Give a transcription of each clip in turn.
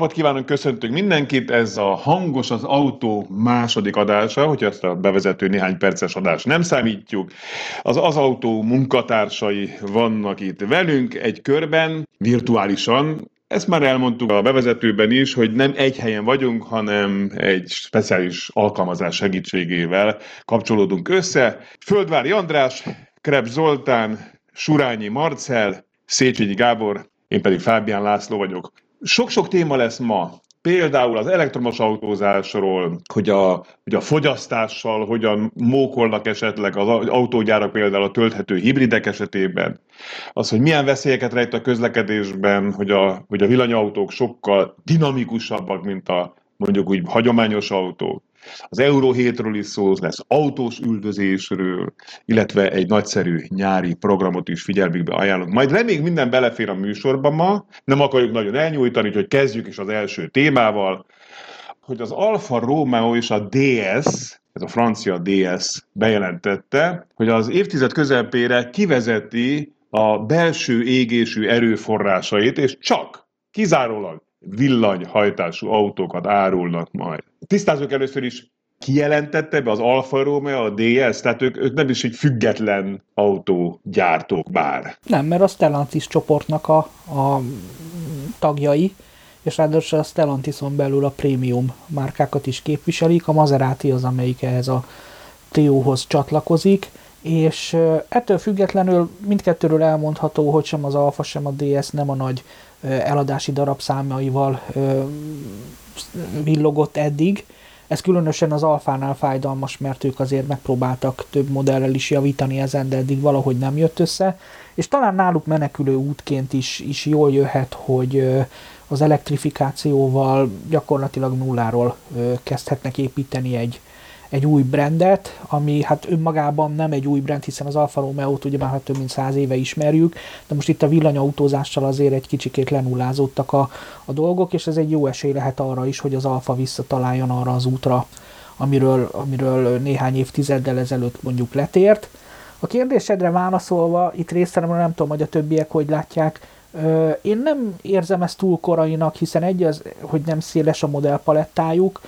napot kívánunk, köszöntünk mindenkit, ez a Hangos az Autó második adása, hogy ezt a bevezető néhány perces adást nem számítjuk. Az az autó munkatársai vannak itt velünk egy körben, virtuálisan, ezt már elmondtuk a bevezetőben is, hogy nem egy helyen vagyunk, hanem egy speciális alkalmazás segítségével kapcsolódunk össze. Földvári András, Krebs Zoltán, Surányi Marcel, Széchenyi Gábor, én pedig Fábián László vagyok. Sok-sok téma lesz ma. Például az elektromos autózásról, hogy a, hogy a fogyasztással hogyan mókolnak esetleg az autógyárak például a tölthető hibridek esetében. Az, hogy milyen veszélyeket rejt a közlekedésben, hogy a, hogy a villanyautók sokkal dinamikusabbak, mint a mondjuk úgy hagyományos autók. Az Euró 7-ről is szó lesz, autós üldözésről, illetve egy nagyszerű nyári programot is figyelmükbe ajánlunk. Majd reméljük minden belefér a műsorba ma, nem akarjuk nagyon elnyújtani, úgyhogy kezdjük is az első témával, hogy az Alfa Romeo és a DS, ez a francia DS bejelentette, hogy az évtized közepére kivezeti a belső égésű erőforrásait, és csak, kizárólag villanyhajtású autókat árulnak majd. Tisztázok először is, kijelentette be az Alfa Romeo, a DS, tehát ők, ők nem is egy független autógyártók bár. Nem, mert a Stellantis csoportnak a, a tagjai, és ráadásul a Stellantison belül a prémium márkákat is képviselik, a Maserati az, amelyik ehhez a trióhoz csatlakozik, és ettől függetlenül mindkettőről elmondható, hogy sem az Alfa, sem a DS nem a nagy eladási darabszámaival villogott eddig. Ez különösen az alfánál fájdalmas, mert ők azért megpróbáltak több modellel is javítani ezen, de eddig valahogy nem jött össze. És talán náluk menekülő útként is, is jól jöhet, hogy az elektrifikációval gyakorlatilag nulláról kezdhetnek építeni egy, egy új brandet, ami hát önmagában nem egy új brand, hiszen az Alfa Romeo-t ugye már több mint száz éve ismerjük, de most itt a villanyautózással azért egy kicsikét lenullázódtak a, a dolgok, és ez egy jó esély lehet arra is, hogy az Alfa visszataláljon arra az útra, amiről, amiről néhány évtizeddel ezelőtt mondjuk letért. A kérdésedre válaszolva, itt részemről nem tudom, hogy a többiek hogy látják, én nem érzem ezt túl korainak, hiszen egy az, hogy nem széles a modellpalettájuk,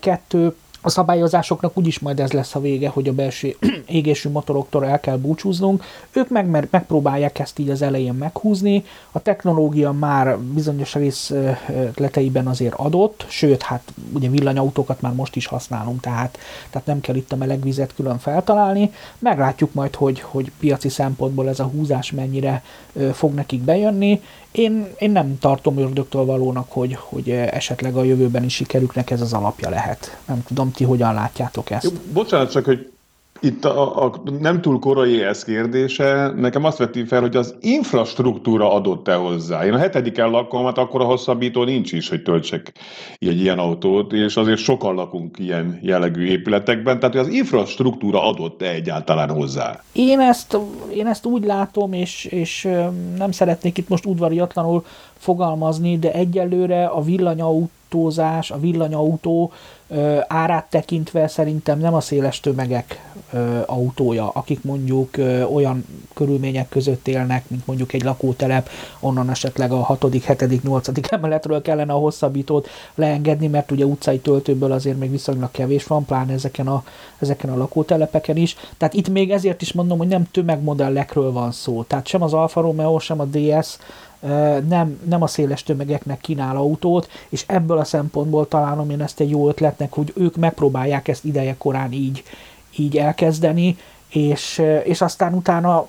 kettő, a szabályozásoknak úgyis majd ez lesz a vége, hogy a belső égésű motoroktól el kell búcsúznunk. Ők meg, megpróbálják ezt így az elején meghúzni. A technológia már bizonyos részleteiben azért adott, sőt, hát ugye villanyautókat már most is használunk, tehát, tehát nem kell itt a meleg vizet külön feltalálni. Meglátjuk majd, hogy, hogy piaci szempontból ez a húzás mennyire fog nekik bejönni. Én, én nem tartom ördögtől valónak, hogy, hogy esetleg a jövőben is sikerüknek ez az alapja lehet. Nem tudom, ti hogyan látjátok ezt. Bocsánat, csak hogy itt a, a nem túl korai ez kérdése, nekem azt veti fel, hogy az infrastruktúra adott-e hozzá. Én a hetediken lakom, hát akkor a hosszabbító nincs is, hogy töltsek egy ilyen autót, és azért sokan lakunk ilyen jellegű épületekben, tehát hogy az infrastruktúra adott-e egyáltalán hozzá? Én ezt, én ezt úgy látom, és, és nem szeretnék itt most udvariatlanul fogalmazni, de egyelőre a villanyautózás, a villanyautó árát tekintve szerintem nem a széles tömegek autója, akik mondjuk olyan körülmények között élnek, mint mondjuk egy lakótelep, onnan esetleg a 6., 7., 8. emeletről kellene a hosszabbítót leengedni, mert ugye utcai töltőből azért még viszonylag kevés van, pláne ezeken a, ezeken a lakótelepeken is. Tehát itt még ezért is mondom, hogy nem tömegmodellekről van szó. Tehát sem az Alfa Romeo, sem a DS nem, nem a széles tömegeknek kínál autót, és ebből a szempontból találom én ezt egy jó ötletnek, hogy ők megpróbálják ezt ideje korán így, így elkezdeni, és, és aztán utána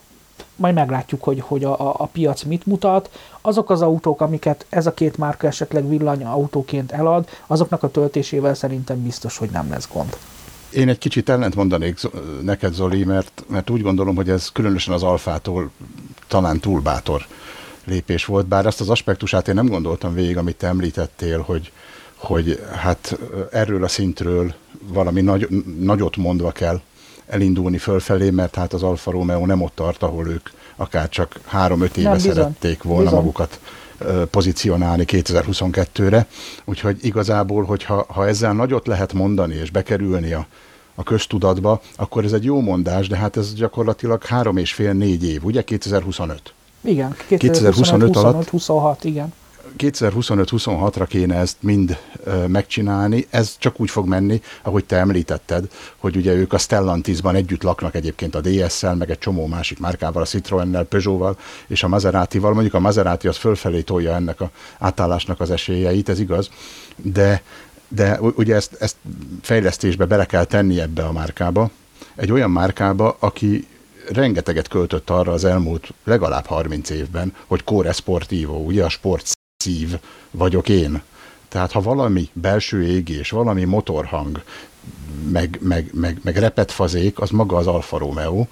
majd meglátjuk, hogy, hogy a, a, piac mit mutat. Azok az autók, amiket ez a két márka esetleg villanyautóként elad, azoknak a töltésével szerintem biztos, hogy nem lesz gond. Én egy kicsit ellent mondanék neked, Zoli, mert, mert úgy gondolom, hogy ez különösen az alfától talán túl bátor lépés volt, bár azt az aspektusát én nem gondoltam végig, amit te említettél, hogy, hogy hát erről a szintről valami nagy, nagyot mondva kell elindulni fölfelé, mert hát az Alfa Romeo nem ott tart, ahol ők akár csak három-öt éve nem, bizony, szerették volna bizony. magukat pozícionálni 2022-re. Úgyhogy igazából, hogyha ha ezzel nagyot lehet mondani és bekerülni a, a köztudatba, akkor ez egy jó mondás, de hát ez gyakorlatilag három és fél, négy év, ugye? 2025. Igen, 2025 alatt 26, igen. 2025-26-ra kéne ezt mind megcsinálni, ez csak úgy fog menni, ahogy te említetted, hogy ugye ők a Stellantisban együtt laknak egyébként a DS-szel, meg egy csomó másik márkával, a Citroennel, Peugeot-val és a Maserati-val. Mondjuk a Maserati az fölfelé tolja ennek a átállásnak az esélyeit, ez igaz, de, de ugye ezt, ezt fejlesztésbe bele kell tenni ebbe a márkába, egy olyan márkába, aki rengeteget költött arra az elmúlt legalább 30 évben, hogy Core Sportivo, ugye a sport szív vagyok én. Tehát ha valami belső égés, valami motorhang, meg, meg, meg, meg repetfazék, az maga az Alfa Romeo.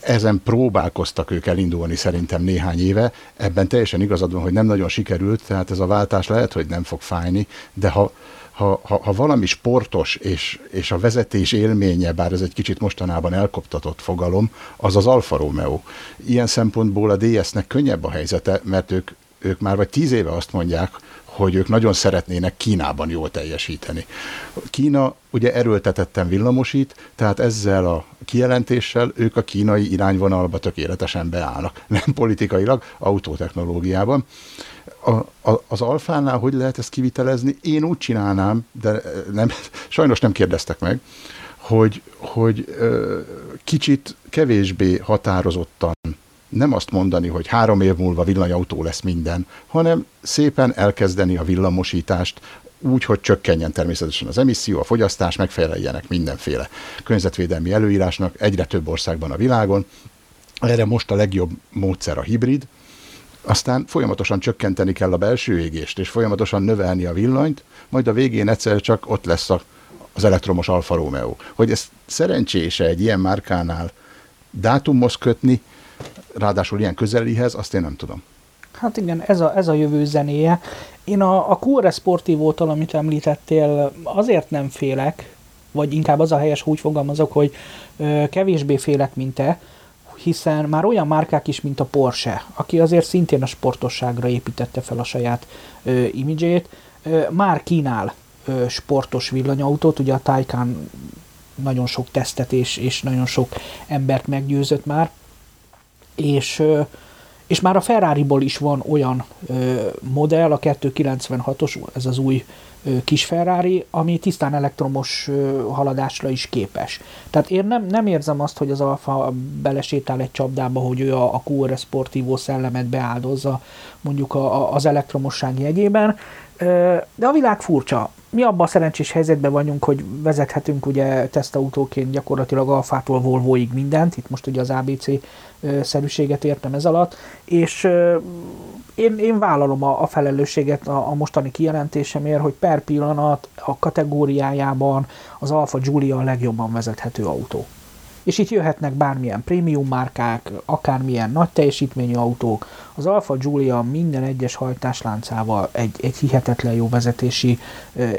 Ezen próbálkoztak ők elindulni szerintem néhány éve. Ebben teljesen igazad van, hogy nem nagyon sikerült, tehát ez a váltás lehet, hogy nem fog fájni, de ha, ha, ha, ha valami sportos és, és a vezetés élménye, bár ez egy kicsit mostanában elkoptatott fogalom, az az Alfa Romeo. Ilyen szempontból a DS-nek könnyebb a helyzete, mert ők, ők már vagy tíz éve azt mondják, hogy ők nagyon szeretnének Kínában jól teljesíteni. Kína ugye erőltetetten villamosít, tehát ezzel a kijelentéssel ők a kínai irányvonalba tökéletesen beállnak, nem politikailag, autótechnológiában a, a, az alfánál hogy lehet ezt kivitelezni? Én úgy csinálnám, de nem, sajnos nem kérdeztek meg, hogy, hogy ö, kicsit kevésbé határozottan nem azt mondani, hogy három év múlva villanyautó lesz minden, hanem szépen elkezdeni a villamosítást, úgy, hogy csökkenjen természetesen az emisszió, a fogyasztás, megfeleljenek mindenféle környezetvédelmi előírásnak egyre több országban a világon. Erre most a legjobb módszer a hibrid, aztán folyamatosan csökkenteni kell a belső égést, és folyamatosan növelni a villanyt, majd a végén egyszer csak ott lesz a, az elektromos Alfa Romeo. Hogy ez szerencsése egy ilyen márkánál dátumhoz kötni, ráadásul ilyen közelihez, azt én nem tudom. Hát igen, ez a, ez a jövő zenéje. Én a, a Core Sportivo-tól, amit említettél, azért nem félek, vagy inkább az a helyes, úgy fogalmazok, hogy ö, kevésbé félek, mint te, hiszen már olyan márkák is, mint a Porsche, aki azért szintén a sportosságra építette fel a saját ö, imidzsét, ö, már kínál ö, sportos villanyautót, ugye a Taycan nagyon sok tesztet és, és nagyon sok embert meggyőzött már, és, ö, és már a Ferrari-ból is van olyan ö, modell, a 296-os, ez az új kis Ferrari, ami tisztán elektromos haladásra is képes. Tehát én nem, nem érzem azt, hogy az Alfa belesétál egy csapdába, hogy ő a, a QR Sportivo szellemet beáldozza mondjuk a, a, az elektromosság jegyében, de a világ furcsa. Mi abban a szerencsés helyzetben vagyunk, hogy vezethetünk ugye tesztautóként gyakorlatilag Alfától Volvoig mindent, itt most ugye az ABC szerűséget értem ez alatt, és én, én vállalom a, a felelősséget a, a mostani kijelentésemért, hogy per pillanat a kategóriájában az Alfa Giulia a legjobban vezethető autó. És itt jöhetnek bármilyen prémium márkák, akármilyen nagy teljesítményű autók. Az Alfa Giulia minden egyes hajtásláncával egy, egy hihetetlen jó vezetési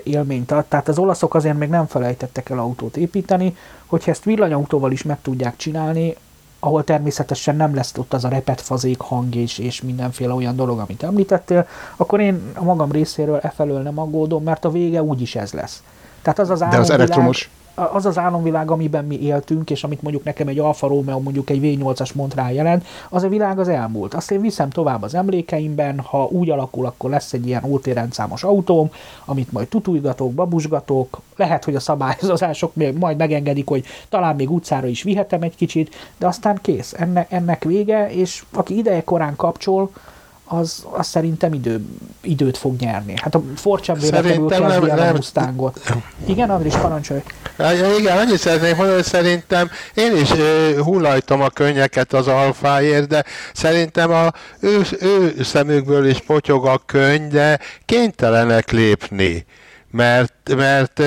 élményt ad. Tehát az olaszok azért még nem felejtettek el autót építeni, hogyha ezt villanyautóval is meg tudják csinálni, ahol természetesen nem lesz ott az a repetfazék hang és, és mindenféle olyan dolog, amit említettél, akkor én a magam részéről e felől nem aggódom, mert a vége úgyis ez lesz. Tehát az az De az elektromos az az álomvilág, amiben mi éltünk, és amit mondjuk nekem egy Alfa Romeo, mondjuk egy V8-as Montrál jelent, az a világ az elmúlt. Azt én viszem tovább az emlékeimben, ha úgy alakul, akkor lesz egy ilyen útérendszámos autóm, amit majd tutújgatok, babusgatok, lehet, hogy a szabályozások még majd megengedik, hogy talán még utcára is vihetem egy kicsit, de aztán kész, ennek, ennek vége, és aki ideje korán kapcsol, az, az szerintem idő, időt fog nyerni. Hát a Ford Csabére kerül ki nem, a Mustangot. Igen, Andris, parancsolj. Igen, annyit szeretnék mondani, hogy szerintem én is uh, hullajtom a könnyeket az alfáért, de szerintem a ő, ő szemükből is potyog a könny, de kénytelenek lépni mert, mert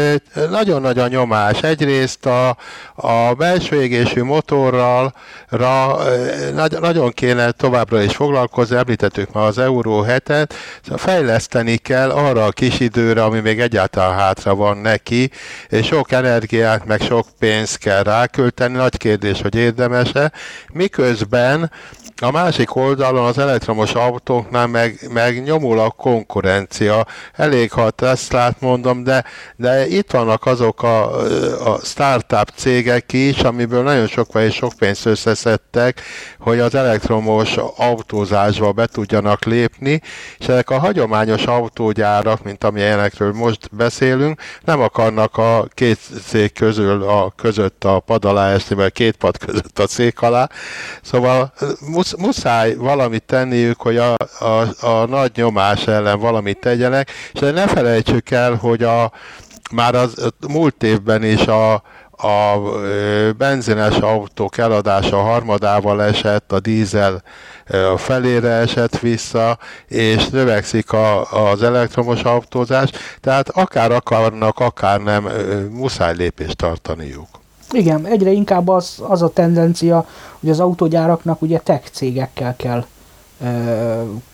nagyon nagy a nyomás. Egyrészt a, a belső égésű motorral ra, nagyon kéne továbbra is foglalkozni, említettük már az Euró 7-et, szóval fejleszteni kell arra a kis időre, ami még egyáltalán hátra van neki, és sok energiát, meg sok pénzt kell rákölteni, nagy kérdés, hogy érdemese, miközben a másik oldalon az elektromos autóknál meg, meg nyomul a konkurencia. Elég, ha a Teslát mondom, de, de itt vannak azok a, a startup cégek is, amiből nagyon sok vagy sok pénzt összeszedtek, hogy az elektromos autózásba be tudjanak lépni, és ezek a hagyományos autógyárak, mint amilyenekről most beszélünk, nem akarnak a két cég közül a között a pad alá esni, vagy két pad között a szék alá. Szóval musz, muszáj valamit tenniük, hogy a, a, a nagy nyomás ellen valamit tegyenek, és ne felejtsük el, hogy a, már az múlt évben is a, a benzines autók eladása harmadával esett, a dízel a felére esett vissza, és növekszik a, az elektromos autózás, tehát akár akarnak, akár nem, muszáj lépést tartaniuk. Igen, egyre inkább az, az a tendencia, hogy az autógyáraknak ugye tech cégekkel kell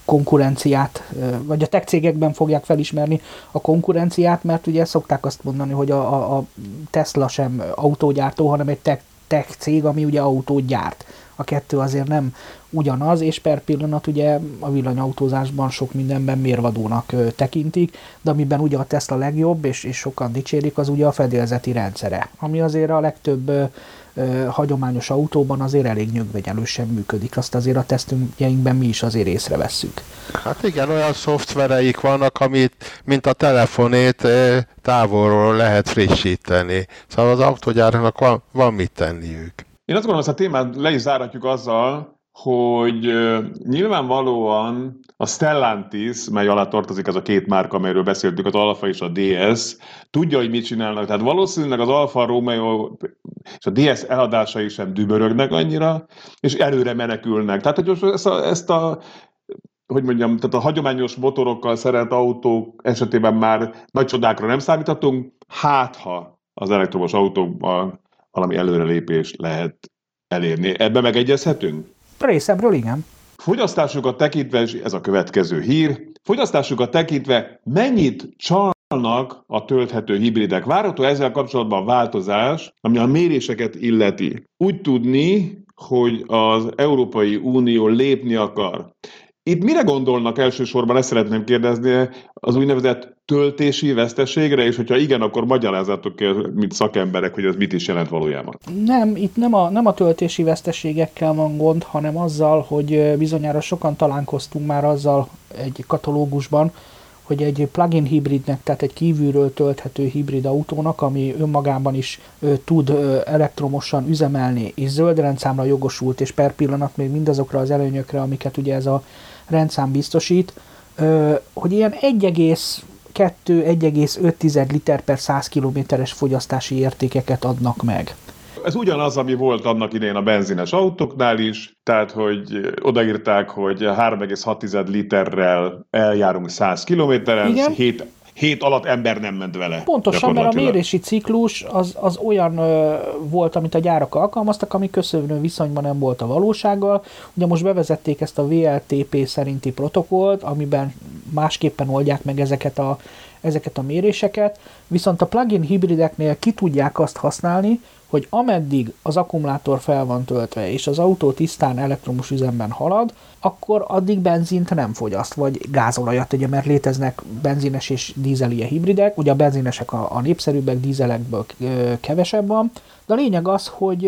konkurenciát, vagy a tech cégekben fogják felismerni a konkurenciát, mert ugye szokták azt mondani, hogy a, a, a Tesla sem autógyártó, hanem egy tech, tech cég, ami ugye autót gyárt. A kettő azért nem ugyanaz, és per pillanat ugye a villanyautózásban sok mindenben mérvadónak tekintik, de amiben ugye a Tesla legjobb, és, és sokan dicsérik, az ugye a fedélzeti rendszere, ami azért a legtöbb hagyományos autóban azért elég nyögvenyelősen működik. Azt azért a tesztünkjeinkben mi is azért észrevesszük. Hát igen, olyan szoftvereik vannak, amit, mint a telefonét távolról lehet frissíteni. Szóval az autógyárnak van, van mit tenniük. Én azt gondolom, ezt a témát le is záratjuk azzal, hogy nyilvánvalóan a Stellantis, mely alá tartozik ez a két márka, amelyről beszéltük, az Alfa és a DS, tudja, hogy mit csinálnak. Tehát valószínűleg az Alfa Romeo és a DS eladásai sem dübörögnek annyira, és előre menekülnek. Tehát, hogy ezt a, ezt a hogy mondjam, tehát a hagyományos motorokkal szerelt autók esetében már nagy csodákra nem számíthatunk, hát ha az elektromos autókban valami előrelépés lehet elérni. Ebben megegyezhetünk? Részemről igen. Fogyasztásukat tekintve, és ez a következő hír, fogyasztásukat tekintve mennyit csalnak a tölthető hibridek? Várható ezzel kapcsolatban változás, ami a méréseket illeti. Úgy tudni, hogy az Európai Unió lépni akar. Itt mire gondolnak elsősorban, ezt szeretném kérdezni, az úgynevezett töltési veszteségre, és hogyha igen, akkor magyarázatok mint szakemberek, hogy ez mit is jelent valójában. Nem, itt nem a, nem a töltési veszteségekkel van gond, hanem azzal, hogy bizonyára sokan találkoztunk már azzal egy katalógusban, hogy egy plug-in hibridnek, tehát egy kívülről tölthető hibrid autónak, ami önmagában is ö, tud ö, elektromosan üzemelni, és zöld rendszámra jogosult, és per pillanat még mindazokra az előnyökre, amiket ugye ez a rendszám biztosít, hogy ilyen 1,2-1,5 liter per 100 kilométeres fogyasztási értékeket adnak meg. Ez ugyanaz, ami volt annak idején a benzines autóknál is, tehát hogy odaírták, hogy 3,6 literrel eljárunk 100 kilométeren, 7 hét alatt ember nem ment vele. Pontosan, mert a mérési ciklus az, az olyan ö, volt, amit a gyárak alkalmaztak, ami köszönő viszonyban nem volt a valósággal. Ugye most bevezették ezt a VLTP szerinti protokollt, amiben másképpen oldják meg ezeket a, ezeket a méréseket, viszont a plugin hibrideknél ki tudják azt használni, hogy ameddig az akkumulátor fel van töltve, és az autó tisztán elektromos üzemben halad, akkor addig benzint nem fogyaszt, vagy gázolajat, ugye, mert léteznek benzines és dízelie hibridek, ugye a benzinesek a, a népszerűbbek, dízelekből kevesebb van, de a lényeg az, hogy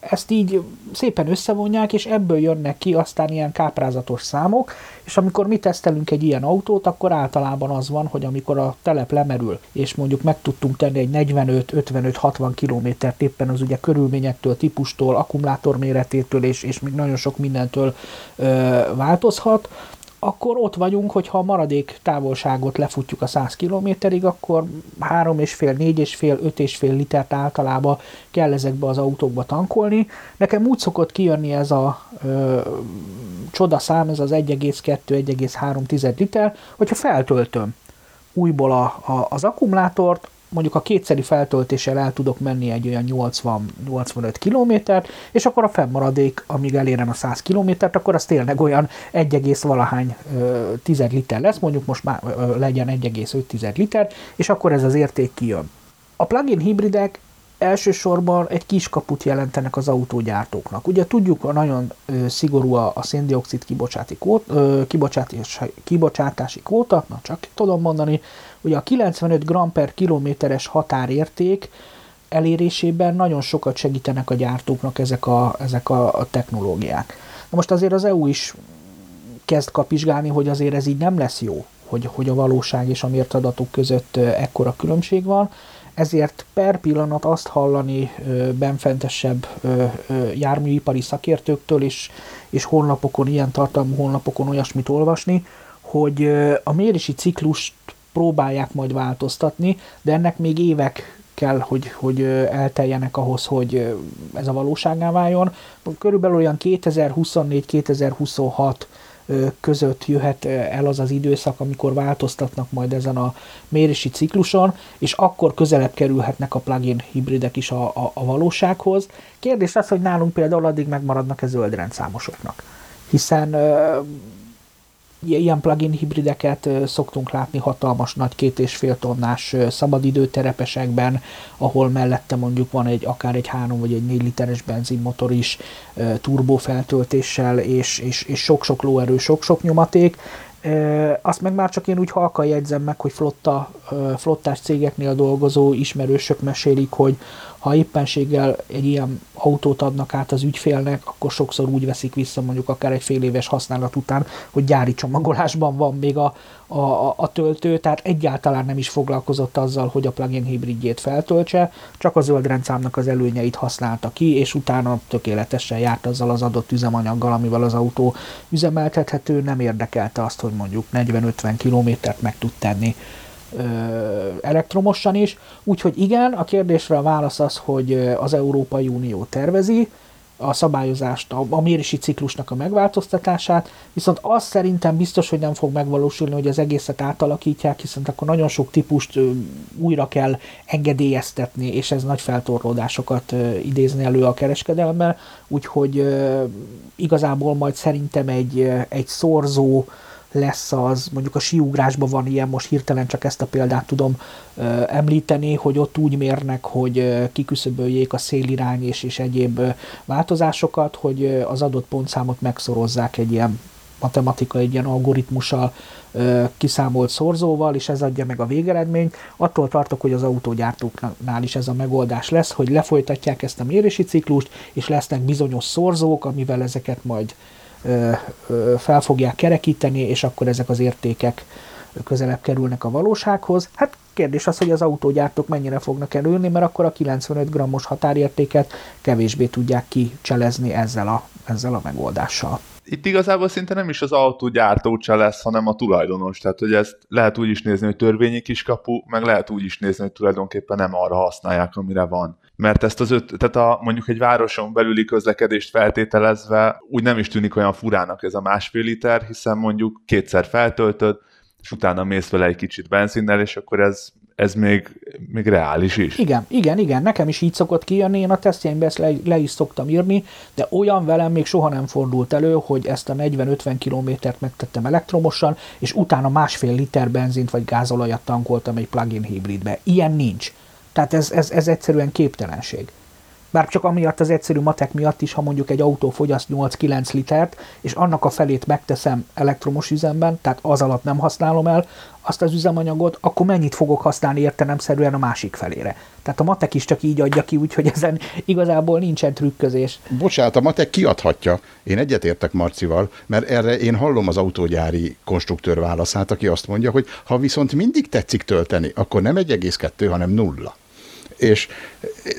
ezt így szépen összevonják, és ebből jönnek ki aztán ilyen káprázatos számok, és amikor mi tesztelünk egy ilyen autót, akkor általában az van, hogy amikor a telep lemerül, és mondjuk meg tudtunk tenni egy 45-55-60 kilométert éppen az ugye körülményektől, típustól, akkumulátor méretétől és, és még nagyon sok mindentől ö, változhat, akkor ott vagyunk, hogyha a maradék távolságot lefutjuk a 100 kilométerig, akkor 3,5, 4,5, 5,5 litert általában kell ezekbe az autókba tankolni. Nekem úgy szokott kijönni ez a ö, csodaszám, ez az 1,2-1,3 liter, hogyha feltöltöm újból a, a, az akkumulátort, mondjuk a kétszeri feltöltéssel el tudok menni egy olyan 80-85 kilométert, és akkor a fennmaradék, amíg elérem a 100 kilométert, akkor az tényleg olyan 1, valahány ö, tized liter lesz, mondjuk most már ö, legyen 1,5 liter, és akkor ez az érték kijön. A plug-in hibridek elsősorban egy kiskaput jelentenek az autógyártóknak. Ugye tudjuk, a nagyon ö, szigorú a, a széndiokszid kibocsátási, kibocsátási kvóta, na csak tudom mondani, ugye a 95 g per kilométeres határérték elérésében nagyon sokat segítenek a gyártóknak ezek a, ezek a, a technológiák. Na most azért az EU is kezd kapizsgálni, hogy azért ez így nem lesz jó, hogy, hogy a valóság és a mért adatok között ekkora különbség van, ezért per pillanat azt hallani benfentesebb járműipari szakértőktől, és, és honlapokon, ilyen tartalmú honlapokon olyasmit olvasni, hogy a mérési ciklust próbálják majd változtatni, de ennek még évek kell, hogy, hogy elteljenek ahhoz, hogy ez a valóságá váljon. Körülbelül olyan 2024-2026 között jöhet el az az időszak, amikor változtatnak majd ezen a mérési cikluson, és akkor közelebb kerülhetnek a plugin hibridek is a, a, a valósághoz. Kérdés az, hogy nálunk például addig megmaradnak-e zöld rendszámosoknak. Hiszen ilyen plugin hibrideket szoktunk látni hatalmas nagy két és fél tonnás szabadidő terepesekben, ahol mellette mondjuk van egy akár egy 3 vagy egy 4 literes benzinmotor is turbófeltöltéssel és, és, és sok-sok lóerő, sok-sok nyomaték. Azt meg már csak én úgy halkan jegyzem meg, hogy flotta, flottás cégeknél dolgozó ismerősök mesélik, hogy ha éppenséggel egy ilyen autót adnak át az ügyfélnek, akkor sokszor úgy veszik vissza mondjuk akár egy fél éves használat után, hogy gyári csomagolásban van még a, a, a töltő, tehát egyáltalán nem is foglalkozott azzal, hogy a plug-in hibridjét feltöltse, csak a zöld rendszámnak az előnyeit használta ki, és utána tökéletesen járt azzal az adott üzemanyaggal, amivel az autó üzemeltethető, nem érdekelte azt, hogy mondjuk 40-50 kilométert meg tud tenni elektromosan is. Úgyhogy igen, a kérdésre a válasz az, hogy az Európai Unió tervezi a szabályozást, a, mérési ciklusnak a megváltoztatását, viszont az szerintem biztos, hogy nem fog megvalósulni, hogy az egészet átalakítják, hiszen akkor nagyon sok típust újra kell engedélyeztetni, és ez nagy feltorlódásokat idézni elő a kereskedelemben, úgyhogy igazából majd szerintem egy, egy szorzó, lesz az, mondjuk a síugrásban van ilyen, most hirtelen csak ezt a példát tudom ö, említeni, hogy ott úgy mérnek, hogy ö, kiküszöböljék a szélirány és, és egyéb ö, változásokat, hogy ö, az adott pontszámot megszorozzák egy ilyen matematika, egy ilyen algoritmussal ö, kiszámolt szorzóval, és ez adja meg a végeredményt. Attól tartok, hogy az autógyártóknál is ez a megoldás lesz, hogy lefolytatják ezt a mérési ciklust, és lesznek bizonyos szorzók, amivel ezeket majd fel fogják kerekíteni, és akkor ezek az értékek közelebb kerülnek a valósághoz. Hát kérdés az, hogy az autógyártók mennyire fognak előni, mert akkor a 95 grammos határértéket kevésbé tudják kicselezni ezzel a, ezzel a megoldással. Itt igazából szinte nem is az autógyártó lesz, hanem a tulajdonos. Tehát, hogy ezt lehet úgy is nézni, hogy törvényi kiskapu, meg lehet úgy is nézni, hogy tulajdonképpen nem arra használják, amire van mert ezt az öt, tehát a, mondjuk egy városon belüli közlekedést feltételezve úgy nem is tűnik olyan furának ez a másfél liter, hiszen mondjuk kétszer feltöltöd, és utána mész vele egy kicsit benzinnel, és akkor ez, ez még, még reális is. Igen, igen, igen, nekem is így szokott kijönni, én a tesztjeimbe ezt le, le is szoktam írni, de olyan velem még soha nem fordult elő, hogy ezt a 40-50 kilométert megtettem elektromosan, és utána másfél liter benzint vagy gázolajat tankoltam egy plug-in hibridbe. Ilyen nincs. Tehát ez, ez, ez egyszerűen képtelenség. Bár csak amiatt az egyszerű matek miatt is, ha mondjuk egy autó fogyaszt 8-9 litert, és annak a felét megteszem elektromos üzemben, tehát az alatt nem használom el azt az üzemanyagot, akkor mennyit fogok használni értelemszerűen a másik felére. Tehát a matek is csak így adja ki, úgyhogy ezen igazából nincsen trükközés. Bocsánat, a matek kiadhatja. Én egyetértek Marcival, mert erre én hallom az autógyári konstruktőr válaszát, aki azt mondja, hogy ha viszont mindig tetszik tölteni, akkor nem 1,2, hanem nulla és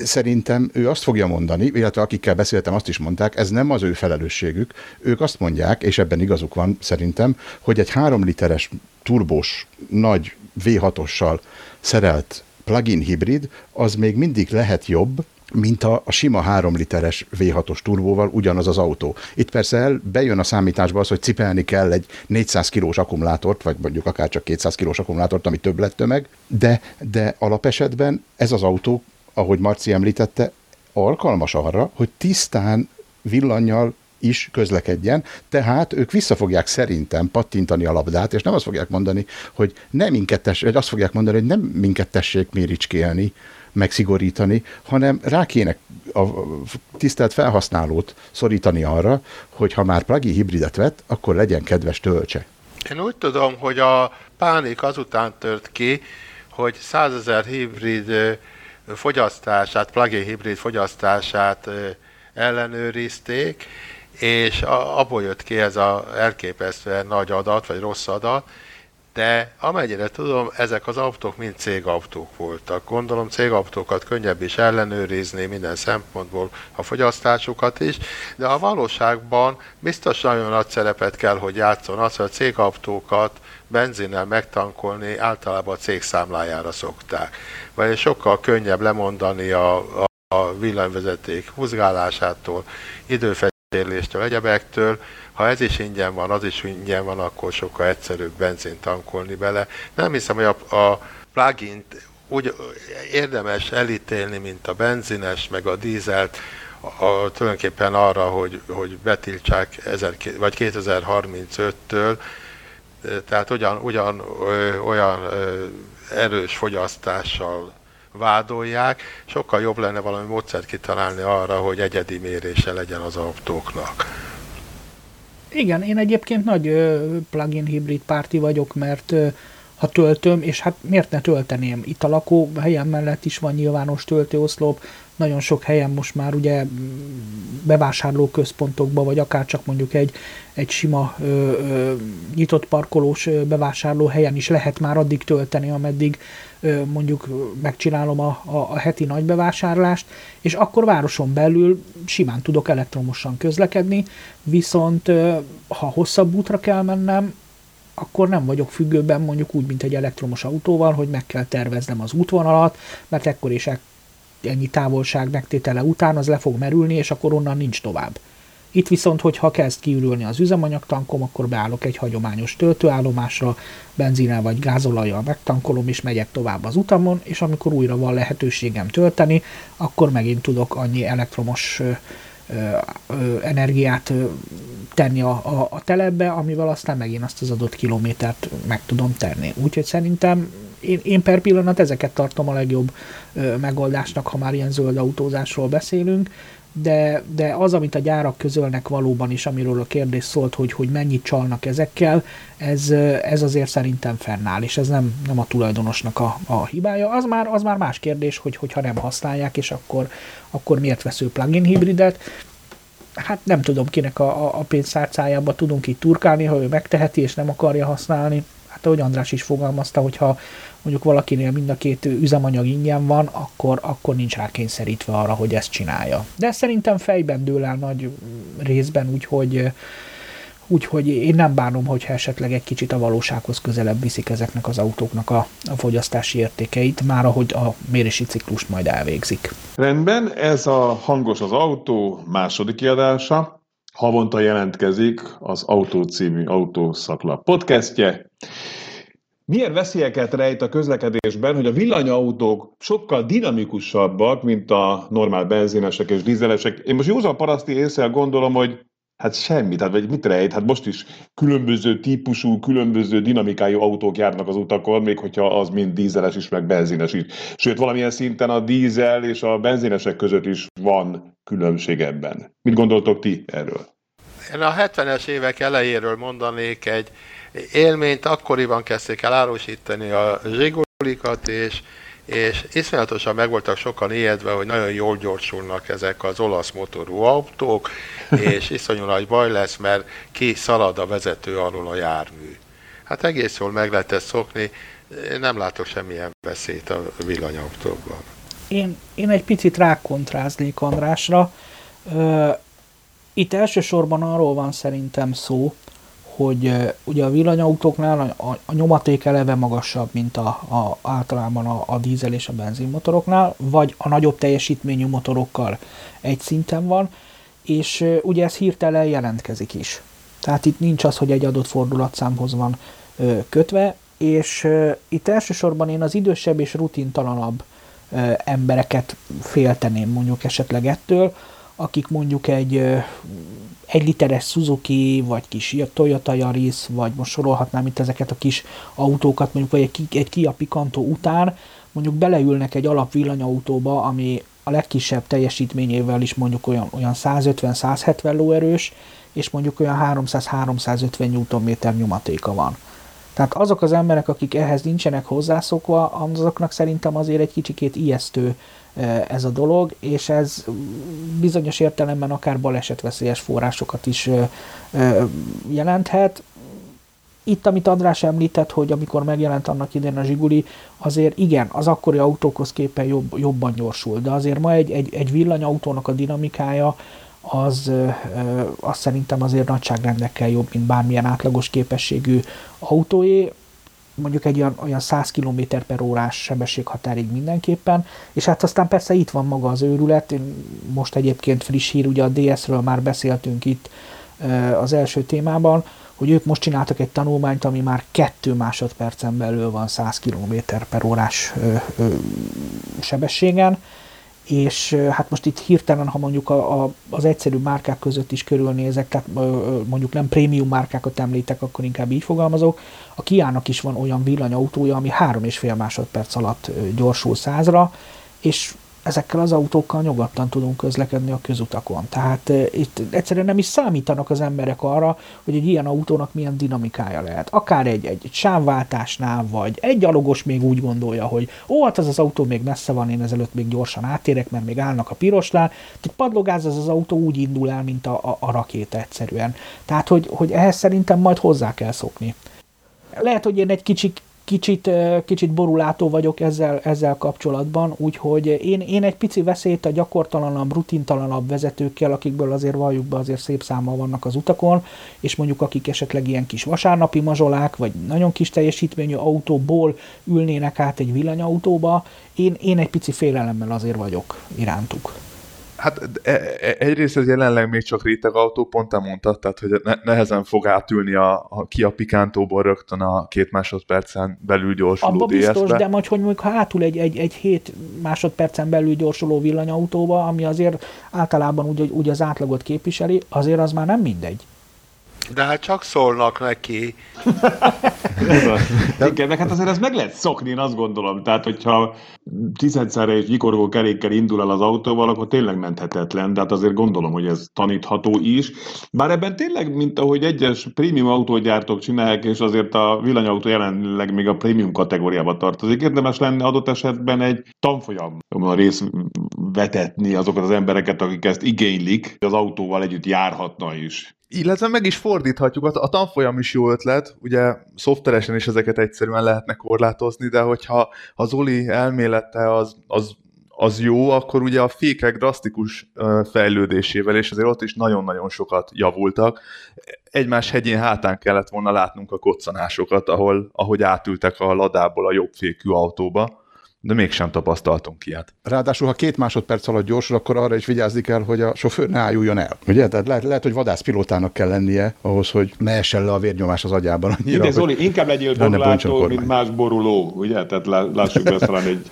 szerintem ő azt fogja mondani, illetve akikkel beszéltem, azt is mondták, ez nem az ő felelősségük. Ők azt mondják, és ebben igazuk van szerintem, hogy egy három literes turbós, nagy V6-ossal szerelt plug-in hibrid, az még mindig lehet jobb, mint a, a sima 3 literes V6-os turbóval ugyanaz az autó. Itt persze el, bejön a számításba az, hogy cipelni kell egy 400 kilós akkumulátort, vagy mondjuk akár csak 200 kilós akkumulátort, ami több lett tömeg, de, de alapesetben ez az autó, ahogy Marci említette, alkalmas arra, hogy tisztán villannyal is közlekedjen, tehát ők vissza fogják szerintem pattintani a labdát, és nem azt fogják mondani, hogy nem minket tessék, azt fogják mondani, hogy nem minket tessék méricskélni, megszigorítani, hanem rá kéne a tisztelt felhasználót szorítani arra, hogy ha már plug hibridet vett, akkor legyen kedves töltse. Én úgy tudom, hogy a pánik azután tört ki, hogy 100 ezer hibrid fogyasztását, plug-in hibrid fogyasztását ellenőrizték, és abból jött ki ez a elképesztően nagy adat, vagy rossz adat, de amennyire tudom, ezek az autók mind cégautók voltak. Gondolom cégautókat könnyebb is ellenőrizni minden szempontból, a fogyasztásukat is, de a valóságban biztos nagyon nagy szerepet kell, hogy játszon az, hogy a cégautókat benzinnel megtankolni általában a cég számlájára szokták. Vagy sokkal könnyebb lemondani a, a, a villanyvezeték húzgálásától, időfeszítéléstől, egyebektől, ha ez is ingyen van, az is ingyen van, akkor sokkal egyszerűbb benzint tankolni bele. Nem hiszem, hogy a, a plugin úgy érdemes elítélni, mint a benzines, meg a dízelt, a, tulajdonképpen arra, hogy, hogy betiltsák ezer, vagy 2035-től, tehát ugyan, ugyan ö, olyan ö, erős fogyasztással vádolják, sokkal jobb lenne valami módszert kitalálni arra, hogy egyedi mérése legyen az autóknak. Igen, én egyébként nagy ö, plugin hibrid párti vagyok, mert ö, ha töltöm, és hát miért ne tölteném? Itt a lakó helyen mellett is van nyilvános töltőoszlop, nagyon sok helyen most már ugye bevásárlóközpontokban, vagy akár csak mondjuk egy, egy sima ö, ö, nyitott parkolós bevásárló helyen is lehet már addig tölteni, ameddig mondjuk megcsinálom a, a, a heti nagy bevásárlást, és akkor városon belül simán tudok elektromosan közlekedni, viszont ha hosszabb útra kell mennem, akkor nem vagyok függőben mondjuk úgy, mint egy elektromos autóval, hogy meg kell terveznem az útvonalat, mert ekkor és ennyi távolság megtétele után az le fog merülni, és akkor onnan nincs tovább. Itt viszont, hogyha kezd kiürülni az üzemanyagtankom, akkor beállok egy hagyományos töltőállomásra, benzinnel vagy gázolajjal megtankolom, és megyek tovább az utamon, és amikor újra van lehetőségem tölteni, akkor megint tudok annyi elektromos ö, ö, energiát ö, tenni a, a, a telepbe, amivel aztán megint azt az adott kilométert meg tudom tenni. Úgyhogy szerintem én, én per pillanat ezeket tartom a legjobb ö, megoldásnak, ha már ilyen zöld autózásról beszélünk, de, de az, amit a gyárak közölnek valóban is, amiről a kérdés szólt, hogy, hogy mennyit csalnak ezekkel, ez, ez azért szerintem fennáll, és ez nem, nem a tulajdonosnak a, a hibája. Az már, az már más kérdés, hogy hogyha nem használják, és akkor, akkor miért vesző plugin hibridet. Hát nem tudom, kinek a, a, a tudunk itt turkálni, ha ő megteheti, és nem akarja használni. Hát ahogy András is fogalmazta, hogyha mondjuk valakinél mind a két üzemanyag ingyen van, akkor, akkor nincs rá kényszerítve arra, hogy ezt csinálja. De szerintem fejben dől el nagy részben, úgyhogy Úgyhogy én nem bánom, hogyha esetleg egy kicsit a valósághoz közelebb viszik ezeknek az autóknak a, a fogyasztási értékeit, már ahogy a mérési ciklust majd elvégzik. Rendben, ez a Hangos az autó második kiadása. Havonta jelentkezik az Autó című autószaklap podcastje. Milyen veszélyeket rejt a közlekedésben, hogy a villanyautók sokkal dinamikusabbak, mint a normál benzinesek és dízelesek? Én most józan paraszti észre gondolom, hogy hát semmi, tehát vagy mit rejt? Hát most is különböző típusú, különböző dinamikájú autók járnak az utakon, még hogyha az mind dízeles is, meg benzines is. Sőt, valamilyen szinten a dízel és a benzinesek között is van különbség ebben. Mit gondoltok ti erről? Én a 70-es évek elejéről mondanék egy élményt, akkoriban kezdték el árusítani a zsigolikat, és, és iszonyatosan meg voltak sokan ijedve, hogy nagyon jól gyorsulnak ezek az olasz motorú autók, és iszonyú nagy baj lesz, mert ki szalad a vezető alól a jármű. Hát egész jól meg lehet ezt szokni, én nem látok semmilyen veszélyt a villanyautókban. Én, én egy picit rákontráznék Andrásra. Itt elsősorban arról van szerintem szó, hogy ugye a villanyautóknál a, a nyomaték eleve magasabb, mint a, a, általában a, a dízel és a benzinmotoroknál, vagy a nagyobb teljesítményű motorokkal egy szinten van, és ugye ez hirtelen jelentkezik is. Tehát itt nincs az, hogy egy adott fordulatszámhoz van ö, kötve, és ö, itt elsősorban én az idősebb és rutintalanabb ö, embereket félteném mondjuk esetleg ettől, akik mondjuk egy egy literes Suzuki, vagy kis Toyota Yaris, vagy most sorolhatnám itt ezeket a kis autókat, mondjuk vagy egy, egy Kia Picanto után, mondjuk beleülnek egy alap villanyautóba, ami a legkisebb teljesítményével is mondjuk olyan, olyan 150-170 lóerős, és mondjuk olyan 300-350 Nm nyomatéka van. Tehát azok az emberek, akik ehhez nincsenek hozzászokva, azoknak szerintem azért egy kicsikét ijesztő ez a dolog, és ez bizonyos értelemben akár balesetveszélyes forrásokat is jelenthet. Itt, amit András említett, hogy amikor megjelent annak idén a Zsiguli, azért igen, az akkori autókhoz képen jobb, jobban gyorsul, de azért ma egy, egy, egy villanyautónak a dinamikája az, az szerintem azért nagyságrendekkel jobb, mint bármilyen átlagos képességű autóé, mondjuk egy olyan, olyan 100 km per órás sebességhatárig mindenképpen, és hát aztán persze itt van maga az őrület, most egyébként friss hír, ugye a DS-ről már beszéltünk itt az első témában, hogy ők most csináltak egy tanulmányt, ami már 2 másodpercen belül van 100 km per órás sebességen, és hát most itt hirtelen, ha mondjuk a, a, az egyszerű márkák között is körülnézek, tehát mondjuk nem prémium márkákat említek, akkor inkább így fogalmazok, a Kiának is van olyan villanyautója, ami három és fél másodperc alatt gyorsul százra, és ezekkel az autókkal nyugodtan tudunk közlekedni a közutakon. Tehát itt egyszerűen nem is számítanak az emberek arra, hogy egy ilyen autónak milyen dinamikája lehet. Akár egy, egy, egy sávváltásnál, vagy egy gyalogos még úgy gondolja, hogy ó, hát az az autó még messze van, én ezelőtt még gyorsan átérek, mert még állnak a pirosnál. Tehát padlogáz az az autó úgy indul el, mint a, a, a rakéta egyszerűen. Tehát, hogy, hogy ehhez szerintem majd hozzá kell szokni. Lehet, hogy én egy kicsit kicsit, kicsit borulátó vagyok ezzel, ezzel kapcsolatban, úgyhogy én, én egy pici veszélyt a gyakortalanabb, rutintalanabb vezetőkkel, akikből azért valljuk be azért szép számmal vannak az utakon, és mondjuk akik esetleg ilyen kis vasárnapi mazsolák, vagy nagyon kis teljesítményű autóból ülnének át egy villanyautóba, én, én egy pici félelemmel azért vagyok irántuk. Hát e, e, egyrészt ez jelenleg még csak réteg autó, pont te mondtad, tehát hogy ne, nehezen fog átülni a, a ki a pikántóból rögtön a két másodpercen belül gyorsuló Abba biztos, de majd, hogy mondjuk ha átul egy, egy, egy hét másodpercen belül gyorsuló villanyautóba, ami azért általában úgy, úgy az átlagot képviseli, azért az már nem mindegy. De hát csak szólnak neki. Igen, meg hát azért ez meg lehet szokni, én azt gondolom. Tehát, hogyha tizedszerre és gyikorgó kerékkel indul el az autóval, akkor tényleg menthetetlen, de hát azért gondolom, hogy ez tanítható is. Bár ebben tényleg, mint ahogy egyes prémium autógyártók csinálják, és azért a villanyautó jelenleg még a prémium kategóriába tartozik, érdemes lenne adott esetben egy tanfolyam rész vetetni azokat az embereket, akik ezt igénylik, az autóval együtt járhatna is. Illetve meg is fordíthatjuk, a tanfolyam is jó ötlet, ugye szoftveresen is ezeket egyszerűen lehetne korlátozni, de hogyha az Zoli elmélete az, az, az jó, akkor ugye a fékek drasztikus fejlődésével, és azért ott is nagyon-nagyon sokat javultak. Egymás hegyén hátán kellett volna látnunk a koccanásokat, ahol, ahogy átültek a ladából a jobb fékű autóba de mégsem tapasztaltunk ilyet. Ráadásul, ha két másodperc alatt gyorsul, akkor arra is vigyázni kell, hogy a sofőr ne álljon el. Ugye? Tehát lehet, lehet hogy vadászpilótának kell lennie ahhoz, hogy ne essen le a vérnyomás az agyában annyira. Igen, Zoli, inkább legyél borulátó, mint más boruló, ugye? Tehát lássuk be, talán egy,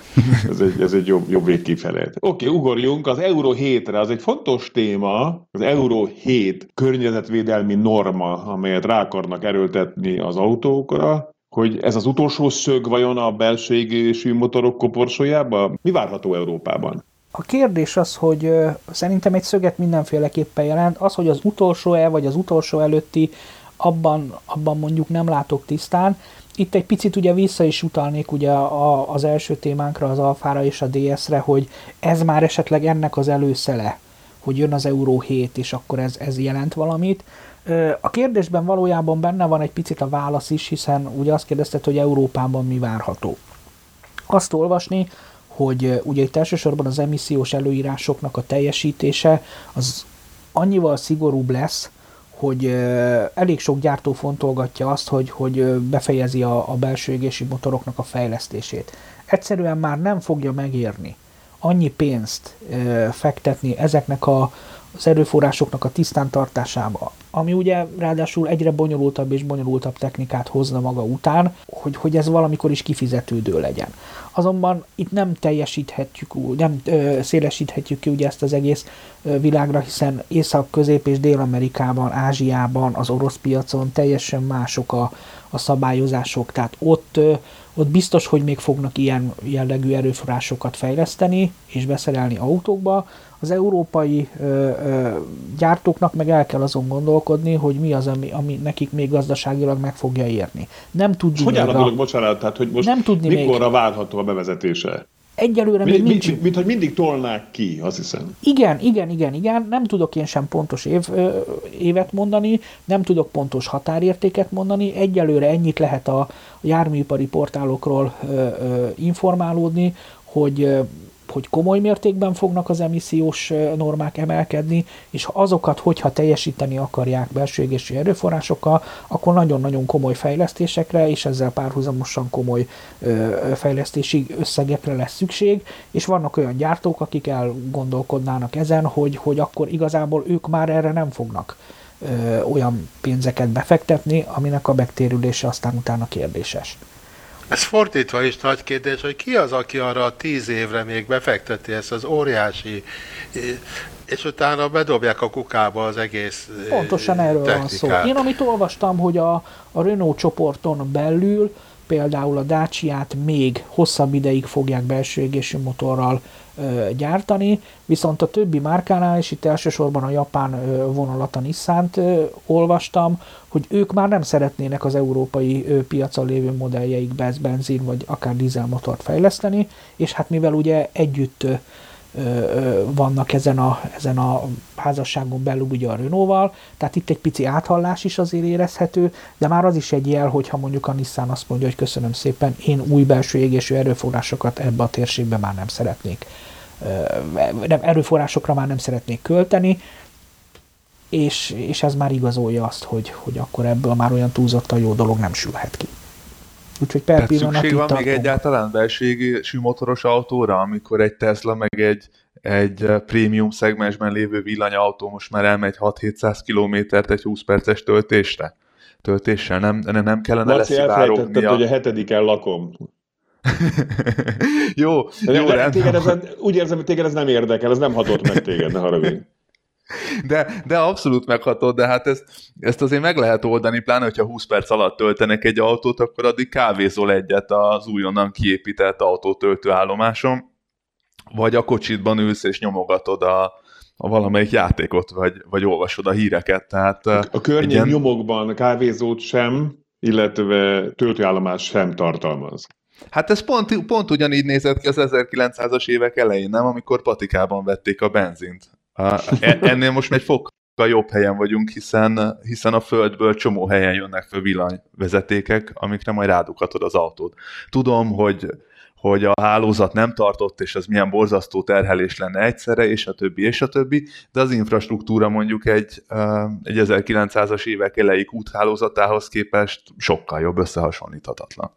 ez egy, ez egy jobb, jobb végkifelé. Oké, okay, ugorjunk az Euró 7-re. Az egy fontos téma, az Euró 7 környezetvédelmi norma, amelyet rá akarnak erőltetni az autókra hogy ez az utolsó szög vajon a belső égésű motorok koporsójába? Mi várható Európában? A kérdés az, hogy ö, szerintem egy szöget mindenféleképpen jelent. Az, hogy az utolsó-e, vagy az utolsó előtti, abban, abban mondjuk nem látok tisztán. Itt egy picit ugye vissza is utalnék ugye a, az első témánkra, az Alfára és a DS-re, hogy ez már esetleg ennek az előszele, hogy jön az Euró 7, és akkor ez, ez jelent valamit. A kérdésben valójában benne van egy picit a válasz is, hiszen ugye azt kérdezted, hogy Európában mi várható. Azt olvasni, hogy ugye itt elsősorban az emissziós előírásoknak a teljesítése az annyival szigorúbb lesz, hogy elég sok gyártó fontolgatja azt, hogy, hogy befejezi a, a belső égési motoroknak a fejlesztését. Egyszerűen már nem fogja megérni annyi pénzt fektetni ezeknek a, az erőforrásoknak a tisztántartásába, ami ugye ráadásul egyre bonyolultabb és bonyolultabb technikát hozna maga után, hogy, hogy ez valamikor is kifizetődő legyen. azonban itt nem teljesíthetjük, nem ö, szélesíthetjük ki ugye ezt az egész ö, világra, hiszen Észak, Közép és Dél-Amerikában, Ázsiában, az orosz piacon teljesen mások a, a szabályozások, tehát ott, ö, ott biztos, hogy még fognak ilyen jellegű erőforrásokat fejleszteni és beszerelni autókba, az európai ö, ö, gyártóknak meg el kell azon gondolkodni, hogy mi az, ami, ami nekik még gazdaságilag meg fogja érni. Nem tudni Hogy áll a dolog, bocsánat, tehát hogy most Nem tudni mikorra még. várható a bevezetése? Egyelőre még mi, nincs... mint, mint hogy mindig tolnák ki, azt hiszem. Igen, igen, igen, igen. Nem tudok én sem pontos év, ö, évet mondani, nem tudok pontos határértéket mondani. Egyelőre ennyit lehet a, járműipari portálokról ö, ö, informálódni, hogy hogy komoly mértékben fognak az emissziós normák emelkedni, és azokat, hogyha teljesíteni akarják belső égési erőforrásokkal, akkor nagyon-nagyon komoly fejlesztésekre, és ezzel párhuzamosan komoly fejlesztési összegekre lesz szükség, és vannak olyan gyártók, akik elgondolkodnának ezen, hogy, hogy akkor igazából ők már erre nem fognak ö, olyan pénzeket befektetni, aminek a megtérülése aztán utána kérdéses. Ez fordítva is nagy kérdés, hogy ki az, aki arra a tíz évre még befekteti ezt az óriási, és utána bedobják a kukába az egész eh, Pontosan erről van szó. technikát. Én amit olvastam, hogy a, a Renault csoporton belül például a Dacia-t még hosszabb ideig fogják belső égésű motorral gyártani, viszont a többi márkánál, és itt elsősorban a japán vonalat, a Nissan-t olvastam, hogy ők már nem szeretnének az európai piacon lévő modelljeikbe benzin vagy akár dízelmotort fejleszteni, és hát mivel ugye együtt vannak ezen a, ezen a házasságon belül ugye a Renault-val, tehát itt egy pici áthallás is azért érezhető, de már az is egy jel, hogyha mondjuk a Nissan azt mondja, hogy köszönöm szépen, én új belső égésű erőforrásokat ebbe a térségbe már nem szeretnék, erőforrásokra már nem szeretnék költeni, és, és ez már igazolja azt, hogy, hogy akkor ebből már olyan túlzottan jó dolog nem sülhet ki. Úgyhogy per Tehát pillanat szükség itt van még tartunk. egyáltalán belső égésű motoros autóra, amikor egy Tesla meg egy, egy prémium szegmensben lévő villanyautó most már elmegy 6-700 kilométert egy 20 perces töltésre? Töltéssel nem, nem, nem kellene Marci, elfelejtetted, leszivárognia. hogy a hetediken lakom. Jó, De jó, rendben téged ez, úgy érzem, hogy téged ez nem érdekel, ez nem hatott meg téged, ne haragudj. De, de abszolút meghatod, de hát ezt, ezt azért meg lehet oldani, pláne, hogyha 20 perc alatt töltenek egy autót, akkor addig kávézol egyet az újonnan kiépített autótöltő állomáson, vagy a kocsitban ülsz és nyomogatod a, a valamelyik játékot, vagy, vagy olvasod a híreket. Tehát A környék ilyen- nyomokban kávézót sem, illetve töltőállomás sem tartalmaz. Hát ez pont, pont ugyanígy nézett ki az 1900-as évek elején, nem? Amikor patikában vették a benzint. E- Ennél most egy fokkal jobb helyen vagyunk, hiszen, hiszen a földből csomó helyen jönnek föl villanyvezetékek, amikre majd rádughatod az autót. Tudom, hogy hogy a hálózat nem tartott, és az milyen borzasztó terhelés lenne egyszerre, és a többi, és a többi, de az infrastruktúra mondjuk egy, egy 1900-as évek elejé úthálózatához képest sokkal jobb, összehasonlíthatatlan.